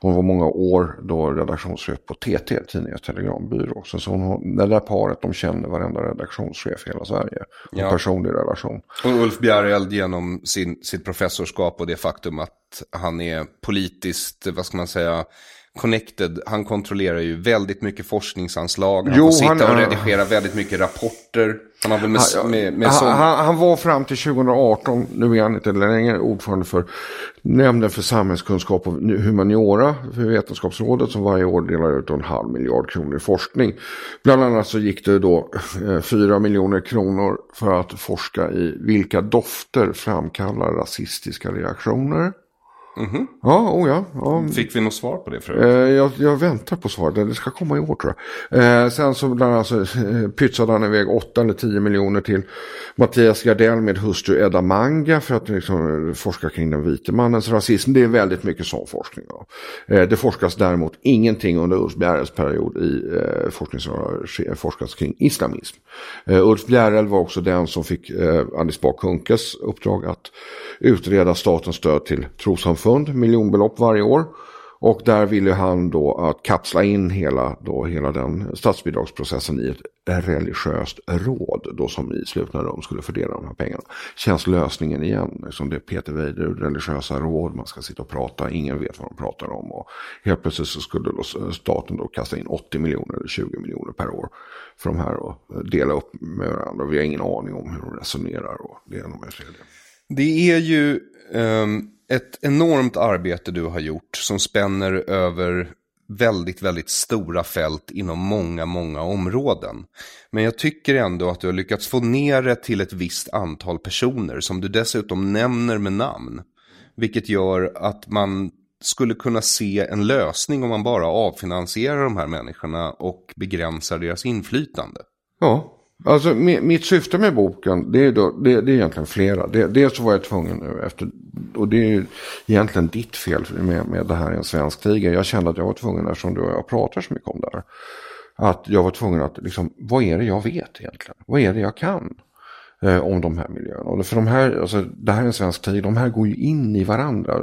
Hon var många år då redaktionschef på TT, Tidningens Telegrambyrå. Så, så hon, det där paret, de känner varenda redaktionschef i hela Sverige. Och Ja. personlig relation. Och Ulf Bjäreld genom sin, sitt professorskap och det faktum att han är politiskt, vad ska man säga, connected. Han kontrollerar ju väldigt mycket forskningsanslag. Han Jo, får sitta han och redigera väldigt mycket rapporter. Han har väl med, Han, med, med han, han, han var fram till 2018, nu är han inte längre ordförande för Nämnden för samhällskunskap och humaniora för Vetenskapsrådet som varje år delar ut en halv miljard kronor i forskning. Bland annat så gick det då eh, fyra miljoner kronor för att forska i vilka dofter framkallar rasistiska reaktioner. Mm-hmm. Ja, oh ja, ja. Fick vi något svar på det förut? Eh, jag, jag, väntar på svaret, det ska komma i år tror jag. Eh, sen så bland alltså, pytsade han iväg 8 eller 10 miljoner till Mattias Gardell med hustru Edda Manga för att liksom, forska kring den vite mannens rasism. Det är väldigt mycket sån forskning. Eh, det forskas däremot ingenting under Ulf Bjärrels period i eh, forskning som har forskats kring islamism. Ulf Bjärrel var också den som fick eh, Alice Bah Kunkes uppdrag att utreda statens stöd till trossamfund, miljonbelopp varje år. Och där ville han då att kapsla in hela, då, hela den statsbidragsprocessen i ett religiöst råd då som i slutna rum skulle fördela de här pengarna. Känns lösningen igen, liksom det är Peter Weider, religiösa råd, man ska sitta och prata, ingen vet vad de pratar om och helt plötsligt så skulle då staten då kasta in 80 miljoner eller 20 miljoner per år för de här och dela upp med varandra. Vi har ingen aning om hur de resonerar och det ena. Det är ju um ett enormt arbete du har gjort som spänner över väldigt, väldigt stora fält inom många, många områden. Men jag tycker ändå att du har lyckats få ner det till ett visst antal personer som du dessutom nämner med namn. Vilket gör att man skulle kunna se en lösning om man bara avfinansierar de här människorna och begränsar deras inflytande. Ja, Alltså mitt syfte med boken, det är, då, det, det är egentligen flera. Det, dels så var jag tvungen nu efter, och det är ju egentligen ditt fel med, med det här i en svensk tiger. Jag kände att jag var tvungen, eftersom du och jag pratar så mycket om det här, att jag var tvungen att, liksom, vad är det jag vet egentligen? Vad är det jag kan? Eh, om de här miljöerna. Och för de här, alltså, det här är en svensk tid, de här går ju in i varandra.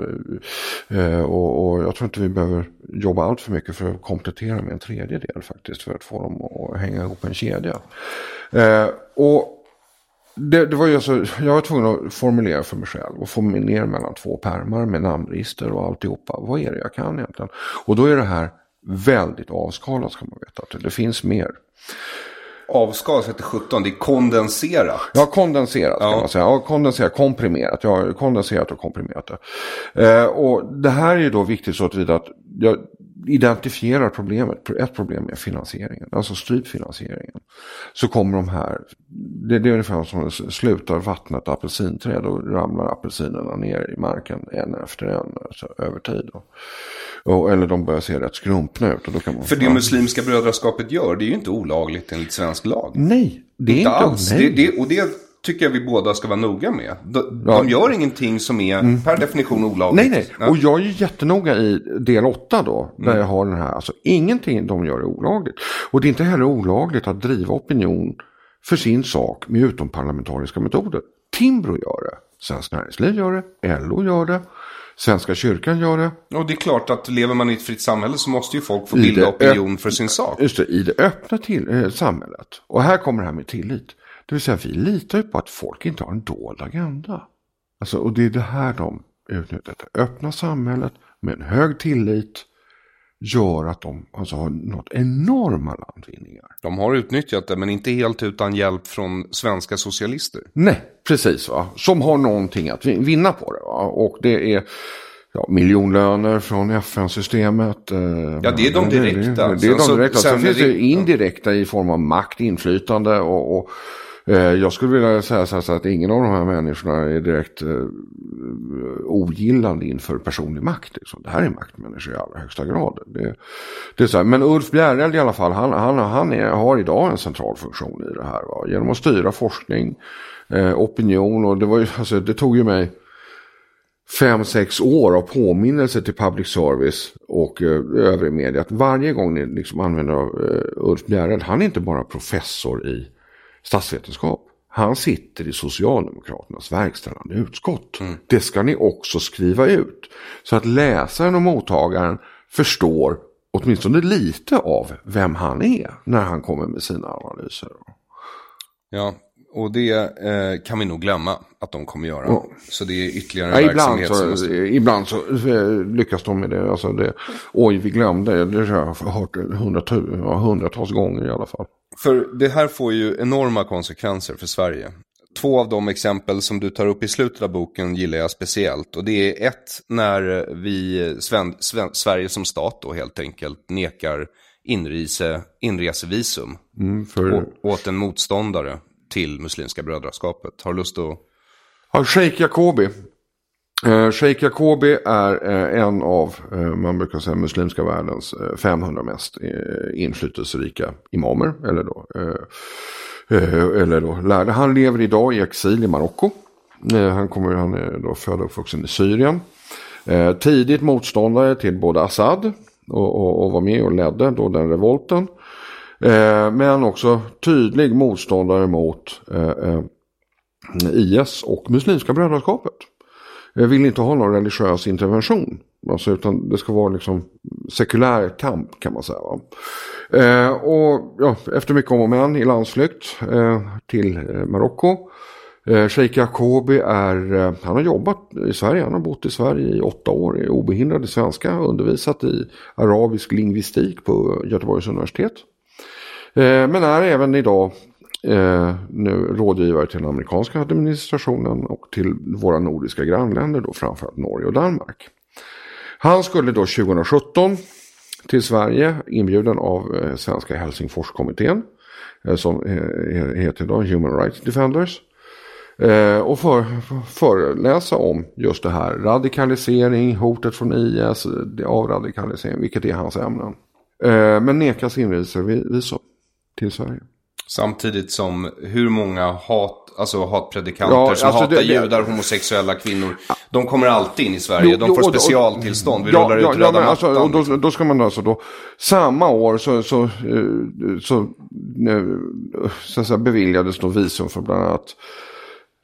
Eh, och, och, jag tror inte vi behöver jobba allt för mycket för att komplettera med en tredje del faktiskt. För att få dem att hänga ihop en kedja. Eh, och det, det, var ju alltså, jag var tvungen att formulera för mig själv och få ner mellan två pärmar med namnregister och alltihopa. Vad är det jag kan egentligen? Och då är det här väldigt avskalat ska man veta. Det finns mer avskalat heter 17, det är kondenserat. Ja, kondenserat ja. kan man säga. Ja, kondenserat, komprimerat. Ja, kondenserat och komprimerat. Eh, och det här är ju då viktigt så att att jag identifierar problemet. Ett problem är finansieringen, alltså strypfinansieringen. Så kommer de här, det, det är ungefär som slutar vattnet apelsinträd och ramlar apelsinerna ner i marken en efter en alltså, över tid. Och, eller de börjar se rätt skrumpna ut. Och då kan man, För det muslimska brödraskapet gör, det är ju inte olagligt enligt svensk lag. Nej, det är inte, inte alls. Det, det, och det tycker jag vi båda ska vara noga med. De, ja. de gör ingenting som är mm. per definition olagligt. Nej, nej. Ja. Och jag är ju jättenoga i del 8 då. Där mm. jag har den här. Alltså ingenting de gör är olagligt. Och det är inte heller olagligt att driva opinion för sin sak med utomparlamentariska metoder. Timbro gör det. Svenskt Näringsliv gör det. LO gör det. Svenska kyrkan gör det. Och det är klart att lever man i ett fritt samhälle så måste ju folk få bilda opinion för sin sak. Just det, i det öppna till, eh, samhället. Och här kommer det här med tillit. Det vill säga vi litar ju på att folk inte har en dold agenda. Alltså, och det är det här de utnyttjar. Det öppna samhället med en hög tillit gör att de alltså, har nått enorma landvinningar. De har utnyttjat det men inte helt utan hjälp från svenska socialister. Nej, precis. Va? Som har någonting att vinna på det. Va? Och det är ja, miljonlöner från FN-systemet. Eh, ja, det är de direkta. Det, är de direkta. Sen, sen finns det indirekta i form av makt, inflytande och, och Eh, jag skulle vilja säga så att ingen av de här människorna är direkt eh, ogillande inför personlig makt. Liksom. Det här är maktmänniskor i allra högsta grad. Det, det är så här. Men Ulf Bjereld i alla fall, han, han, han är, har idag en central funktion i det här. Va? Genom att styra forskning, eh, opinion och det, var ju, alltså, det tog ju mig fem, sex år av påminnelse till public service och eh, övrig media. Att varje gång ni liksom använder eh, Ulf Bjereld, han är inte bara professor i statsvetenskap. Han sitter i Socialdemokraternas verkställande utskott. Mm. Det ska ni också skriva ut. Så att läsaren och mottagaren förstår åtminstone lite av vem han är när han kommer med sina analyser. Ja, och det eh, kan vi nog glömma att de kommer göra. Ja. Så det är ytterligare en ja, verksamhet ibland så, måste... Ibland så eh, lyckas de med det. Alltså det. Oj, vi glömde. Det har jag hört hundratals gånger i alla fall. För det här får ju enorma konsekvenser för Sverige. Två av de exempel som du tar upp i slutet av boken gillar jag speciellt. Och det är ett när vi, Sven, Sven, Sverige som stat då helt enkelt, nekar inrese, inresevisum mm, för... åt en motståndare till Muslimska brödraskapet. Har du lust att... Ja, Sheikh Jacobi Eh, Sheikh Jacobi är eh, en av, eh, man brukar säga muslimska världens eh, 500 mest eh, inflytelserika imamer. Eller då, eh, eller då lärde. Han lever idag i exil i Marocko. Han, kommer, han är då född och uppvuxen i Syrien. Tidigt motståndare till både Assad och, och, och var med och ledde då den revolten. Eh, men också tydlig motståndare mot eh, eh, IS och Muslimska brödraskapet. Vill inte ha någon religiös intervention. Alltså, utan det ska vara liksom sekulär kamp kan man säga. Eh, och ja, efter mycket om och men i landsflykt eh, till eh, Marocko. Eh, Sheikh Jacobi är, eh, han har jobbat i Sverige, han har bott i Sverige i åtta år, är obehindrad i svenska, undervisat i arabisk lingvistik på Göteborgs universitet. Eh, men är även idag eh, nu rådgivare till den amerikanska administrationen och till våra nordiska grannländer, då framförallt Norge och Danmark. Han skulle då 2017 till Sverige inbjuden av eh, Svenska Helsingforskommittén eh, som eh, heter då Human Rights Defenders. Eh, och för, föreläsa om just det här radikalisering, hotet från IS, eh, avradikalisering, vilket är hans ämnen. Eh, men nekas inresevisum till Sverige. Samtidigt som hur många hat, alltså hatpredikanter Ja, som alltså hatar det- judar, homosexuella kvinnor. De kommer alltid in i Sverige. De får och- specialtillstånd. Vi ja, rullar ut ja, röda alltså, mattan. och då, liksom. då ska man alltså då, samma år så, så, eh, så, eh, så, säga, beviljades då visum för bland annat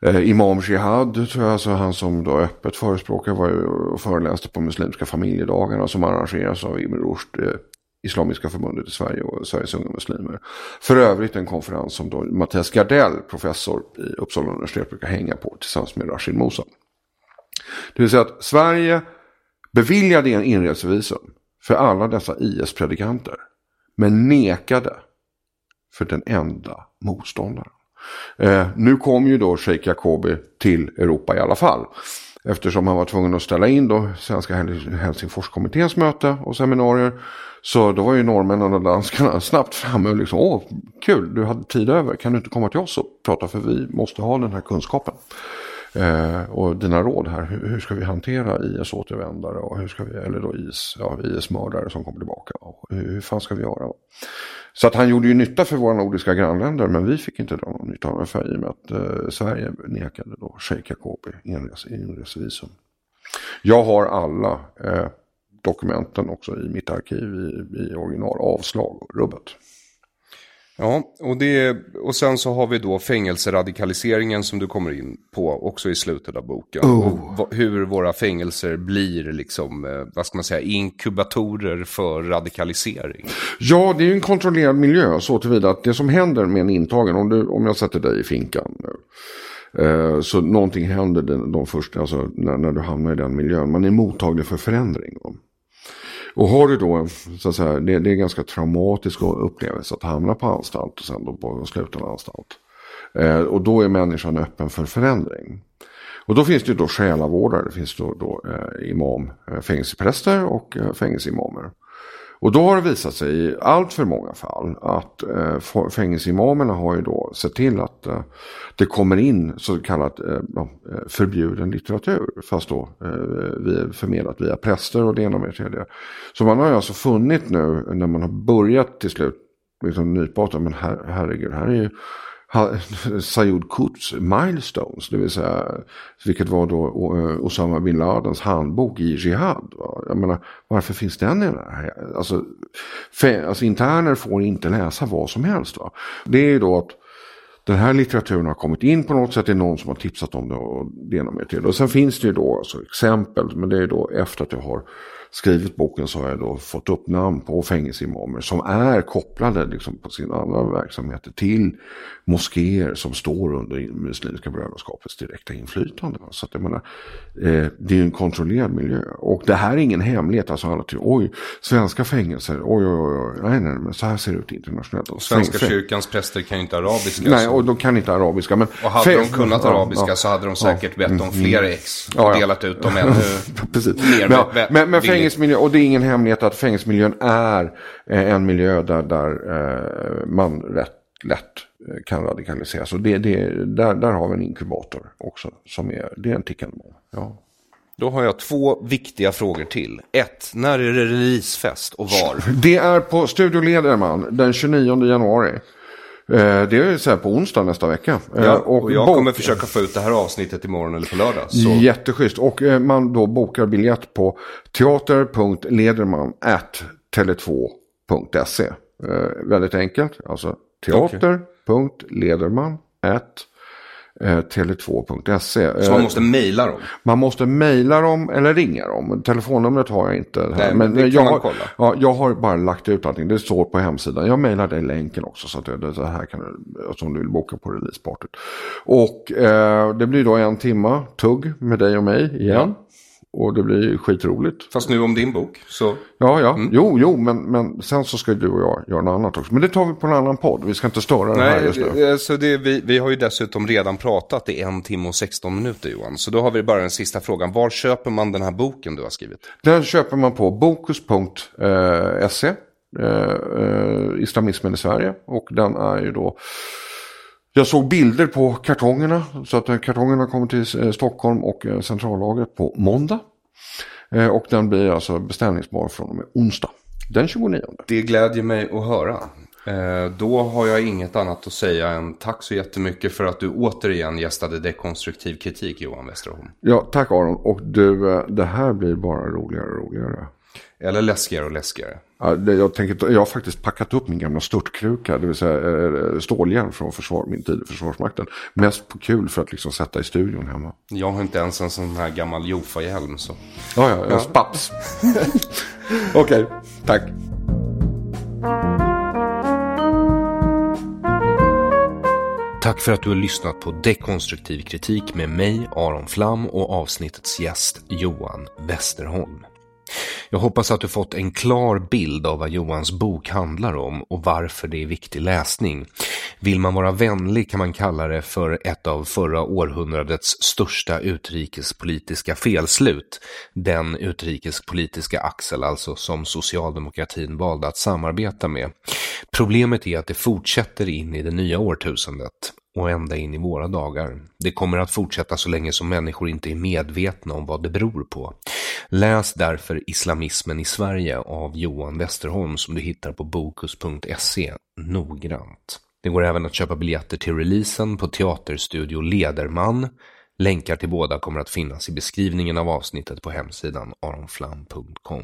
eh, Imam Jihad, tror jag, alltså han som då öppet förespråkar var ju och föreläste på muslimska familjedagarna som arrangeras av Ibn Rushd, Islamiska förbundet i Sverige och Sveriges unga muslimer. För övrigt en konferens som då Mattias Gardell, professor i Uppsala universitet, brukar hänga på tillsammans med Rashid Mosa. Det vill säga att Sverige beviljade en inresevisum för alla dessa IS-predikanter. Men nekade för den enda motståndaren. Eh, nu kom ju då Sheikh Jacobi till Europa i alla fall. Eftersom han var tvungen att ställa in då Svenska Helsingforskommitténs möte och seminarier. Så då var ju norrmännen och danskarna snabbt framme och liksom, åh kul, du hade tid över, kan du inte komma till oss och prata för vi måste ha den här kunskapen. Eh, och dina råd här, hur, hur ska vi hantera IS-återvändare och hur ska vi, eller då IS, ja, IS-mördare som kommer tillbaka. Och hur, hur fan ska vi göra? Så att han gjorde ju nytta för våra nordiska grannländer men vi fick inte dra någon nytta av det i och med att eh, Sverige nekade då Sheikh Jacobi inresevisum. Jag har alla eh, dokumenten också i mitt arkiv i, i original, avslag och rubbet. Ja, och, det, och sen så har vi då fängelseradikaliseringen som du kommer in på också i slutet av boken. Oh. Och hur våra fängelser blir liksom, eh, vad ska man säga, inkubatorer för radikalisering. Ja, det är ju en kontrollerad miljö så tillvida att det som händer med en intagen, om, du, om jag sätter dig i finkan nu. Eh, så någonting händer de första, alltså när, när du hamnar i den miljön. Man är mottaglig för förändring. Och har du då, en, så att säga, det, det är en ganska traumatisk upplevelse att hamna på anstalt och sen då på en sluten anstalt. Eh, och då är människan öppen för förändring. Och då finns det ju då själavårdare, det finns då, då eh, imam, eh, fängelsepräster och eh, fängelseimamer. Och då har det visat sig i allt för många fall att eh, fängelseimamerna har ju då sett till att eh, det kommer in så kallat eh, eh, förbjuden litteratur. Fast då eh, vi förmedlat via präster och det ena med det tredje. Så man har ju alltså funnit nu när man har börjat till slut liksom nypa att, men her, herregud, här är ju ha- Sayud Quds milestones, det vill säga vilket var då eh, Osama bin Ladens handbok i Jihad. va. Jag menar, varför finns den i den här? Alltså, alltså interner får inte läsa vad som helst. Va? Det är ju då att den här litteraturen har kommit in på något sätt, det är någon som har tipsat om det och det ena med det. Och sen finns det ju då alltså exempel, men det är då efter att jag har skrivit boken så har jag då fått upp namn på fängelseimamer som är kopplade liksom på sina andra verksamheter till moskéer som står under Muslimska brödraskapets direkta inflytande. Så att jag menar, eh, det är en kontrollerad miljö. Och det här är ingen hemlighet, alltså alla tror, oj, svenska fängelser, oj, oj, oj, nej, nej, men så här ser det ut internationellt. Och Svenska fäng- kyrkans präster kan ju inte arabiska. Nej, så- och de kan inte arabiska. Men Och hade de kunnat arabiska ja, så hade de säkert ja. bett om fler ex och Ja, ja. delat ut dem ännu Precis. mer. Men, men, men villigt. fängelsemiljö, och det är ingen hemlighet att fängelsemiljön är eh, en miljö där, där eh, man rätt lätt eh, kan radikaliseras. Och det, det, där, där har vi en inkubator också. Som är, det är en tickande bomb. Ja. Då har jag två viktiga frågor till. Ett, när är det releasefest och var? Det är på Studio Lederman den 29 januari. Eh, Det är så på onsdag nästa vecka. Eh, Ja, och jag bok- kommer försöka få ut det här avsnittet imorgon eller på lördag. Så Jätteschysst. Och eh, man då bokar biljett på teater.lederman.tele2.se. Eh, väldigt enkelt. Alltså teater.lederman tele2.se. så man måste mejla dem. Man måste mejla dem eller ringa dem. Telefonnumret har jag inte. Här. Nej, men kan jag, har, kolla. Ja, jag har bara lagt ut allting. Det står på hemsidan. Jag mejlar dig länken också. Så att det, det här kan du, alltså om du vill boka på releasepartyt. Och eh, det blir då en timma tugg med dig och mig igen. Och det blir skitroligt. Fast nu om din bok. Så Ja, ja. Mm. Jo, jo, men, men sen så ska du och jag göra något annat också. Men det tar vi på en annan podd. Vi ska inte störa det här Nej, just nu. det- så det, vi, vi har ju dessutom redan pratat i en timme och 16 minuter Johan. Så då har vi bara den sista frågan. Var köper man den här boken du har skrivit? Den köper man på bokus.se. Eh, eh, islamismen i Sverige. Och den är ju då... Jag såg bilder på kartongerna. Så att eh, kartongerna kommer till eh, Stockholm och eh, centrallagret på måndag. Och den blir alltså beställningsbar från och med onsdag. Den 29. Det glädjer mig att höra. Då har jag inget annat att säga än tack så jättemycket för att du återigen gästade Dekonstruktiv kritik Johan Westerholm. Ja, tack Aron. Och du, det här blir bara roligare och roligare. Eller läskigare och läskigare. Ja, det, jag, tänker, jag har faktiskt packat upp min gamla störtkruka, det vill säga eh, stålhjälm från försvar, min tid i Försvarsmakten. Mest på kul för att liksom sätta i studion hemma. Jag har inte ens en sån här gammal Jofa-hjälm så. Ja, ja, ja. spaps. Okej, tack. Tack för att du har lyssnat på Dekonstruktiv kritik med mig, Aron Flam och avsnittets gäst Johan Westerholm. Jag hoppas att du fått en klar bild av vad Johans bok handlar om och varför det är viktig läsning. Vill man vara vänlig kan man kalla det för ett av förra århundradets största utrikespolitiska felslut. Den utrikespolitiska axel alltså som socialdemokratin valde att samarbeta med. Problemet är att det fortsätter in i det nya årtusendet och ända in i våra dagar. Det kommer att fortsätta så länge som människor inte är medvetna om vad det beror på. Läs därför Islamismen i Sverige av Johan Westerholm som du hittar på bokus.se noggrant. Det går även att köpa biljetter till releasen på Teaterstudio Lederman. Länkar till båda kommer att finnas i beskrivningen av avsnittet på hemsidan aronflam.com.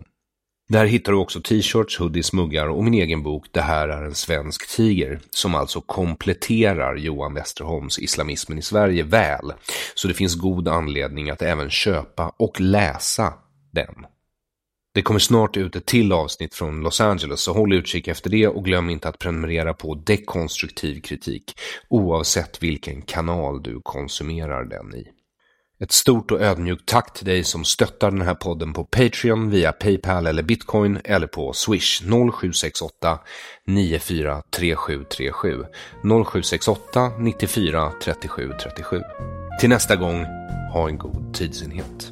Där hittar du också t-shirts, hoodies, muggar och min egen bok Det här är en svensk tiger som alltså kompletterar Johan Westerholms Islamismen i Sverige väl. Så det finns god anledning att även köpa och läsa den. Det kommer snart ut ett till avsnitt från Los Angeles så håll utkik efter det och glöm inte att prenumerera på dekonstruktiv kritik oavsett vilken kanal du konsumerar den i. Ett stort och ödmjukt tack till dig som stöttar den här podden på Patreon via Paypal eller Bitcoin eller på Swish 0768 943737 0768 94 37 37. Till nästa gång, ha en god tidsenhet.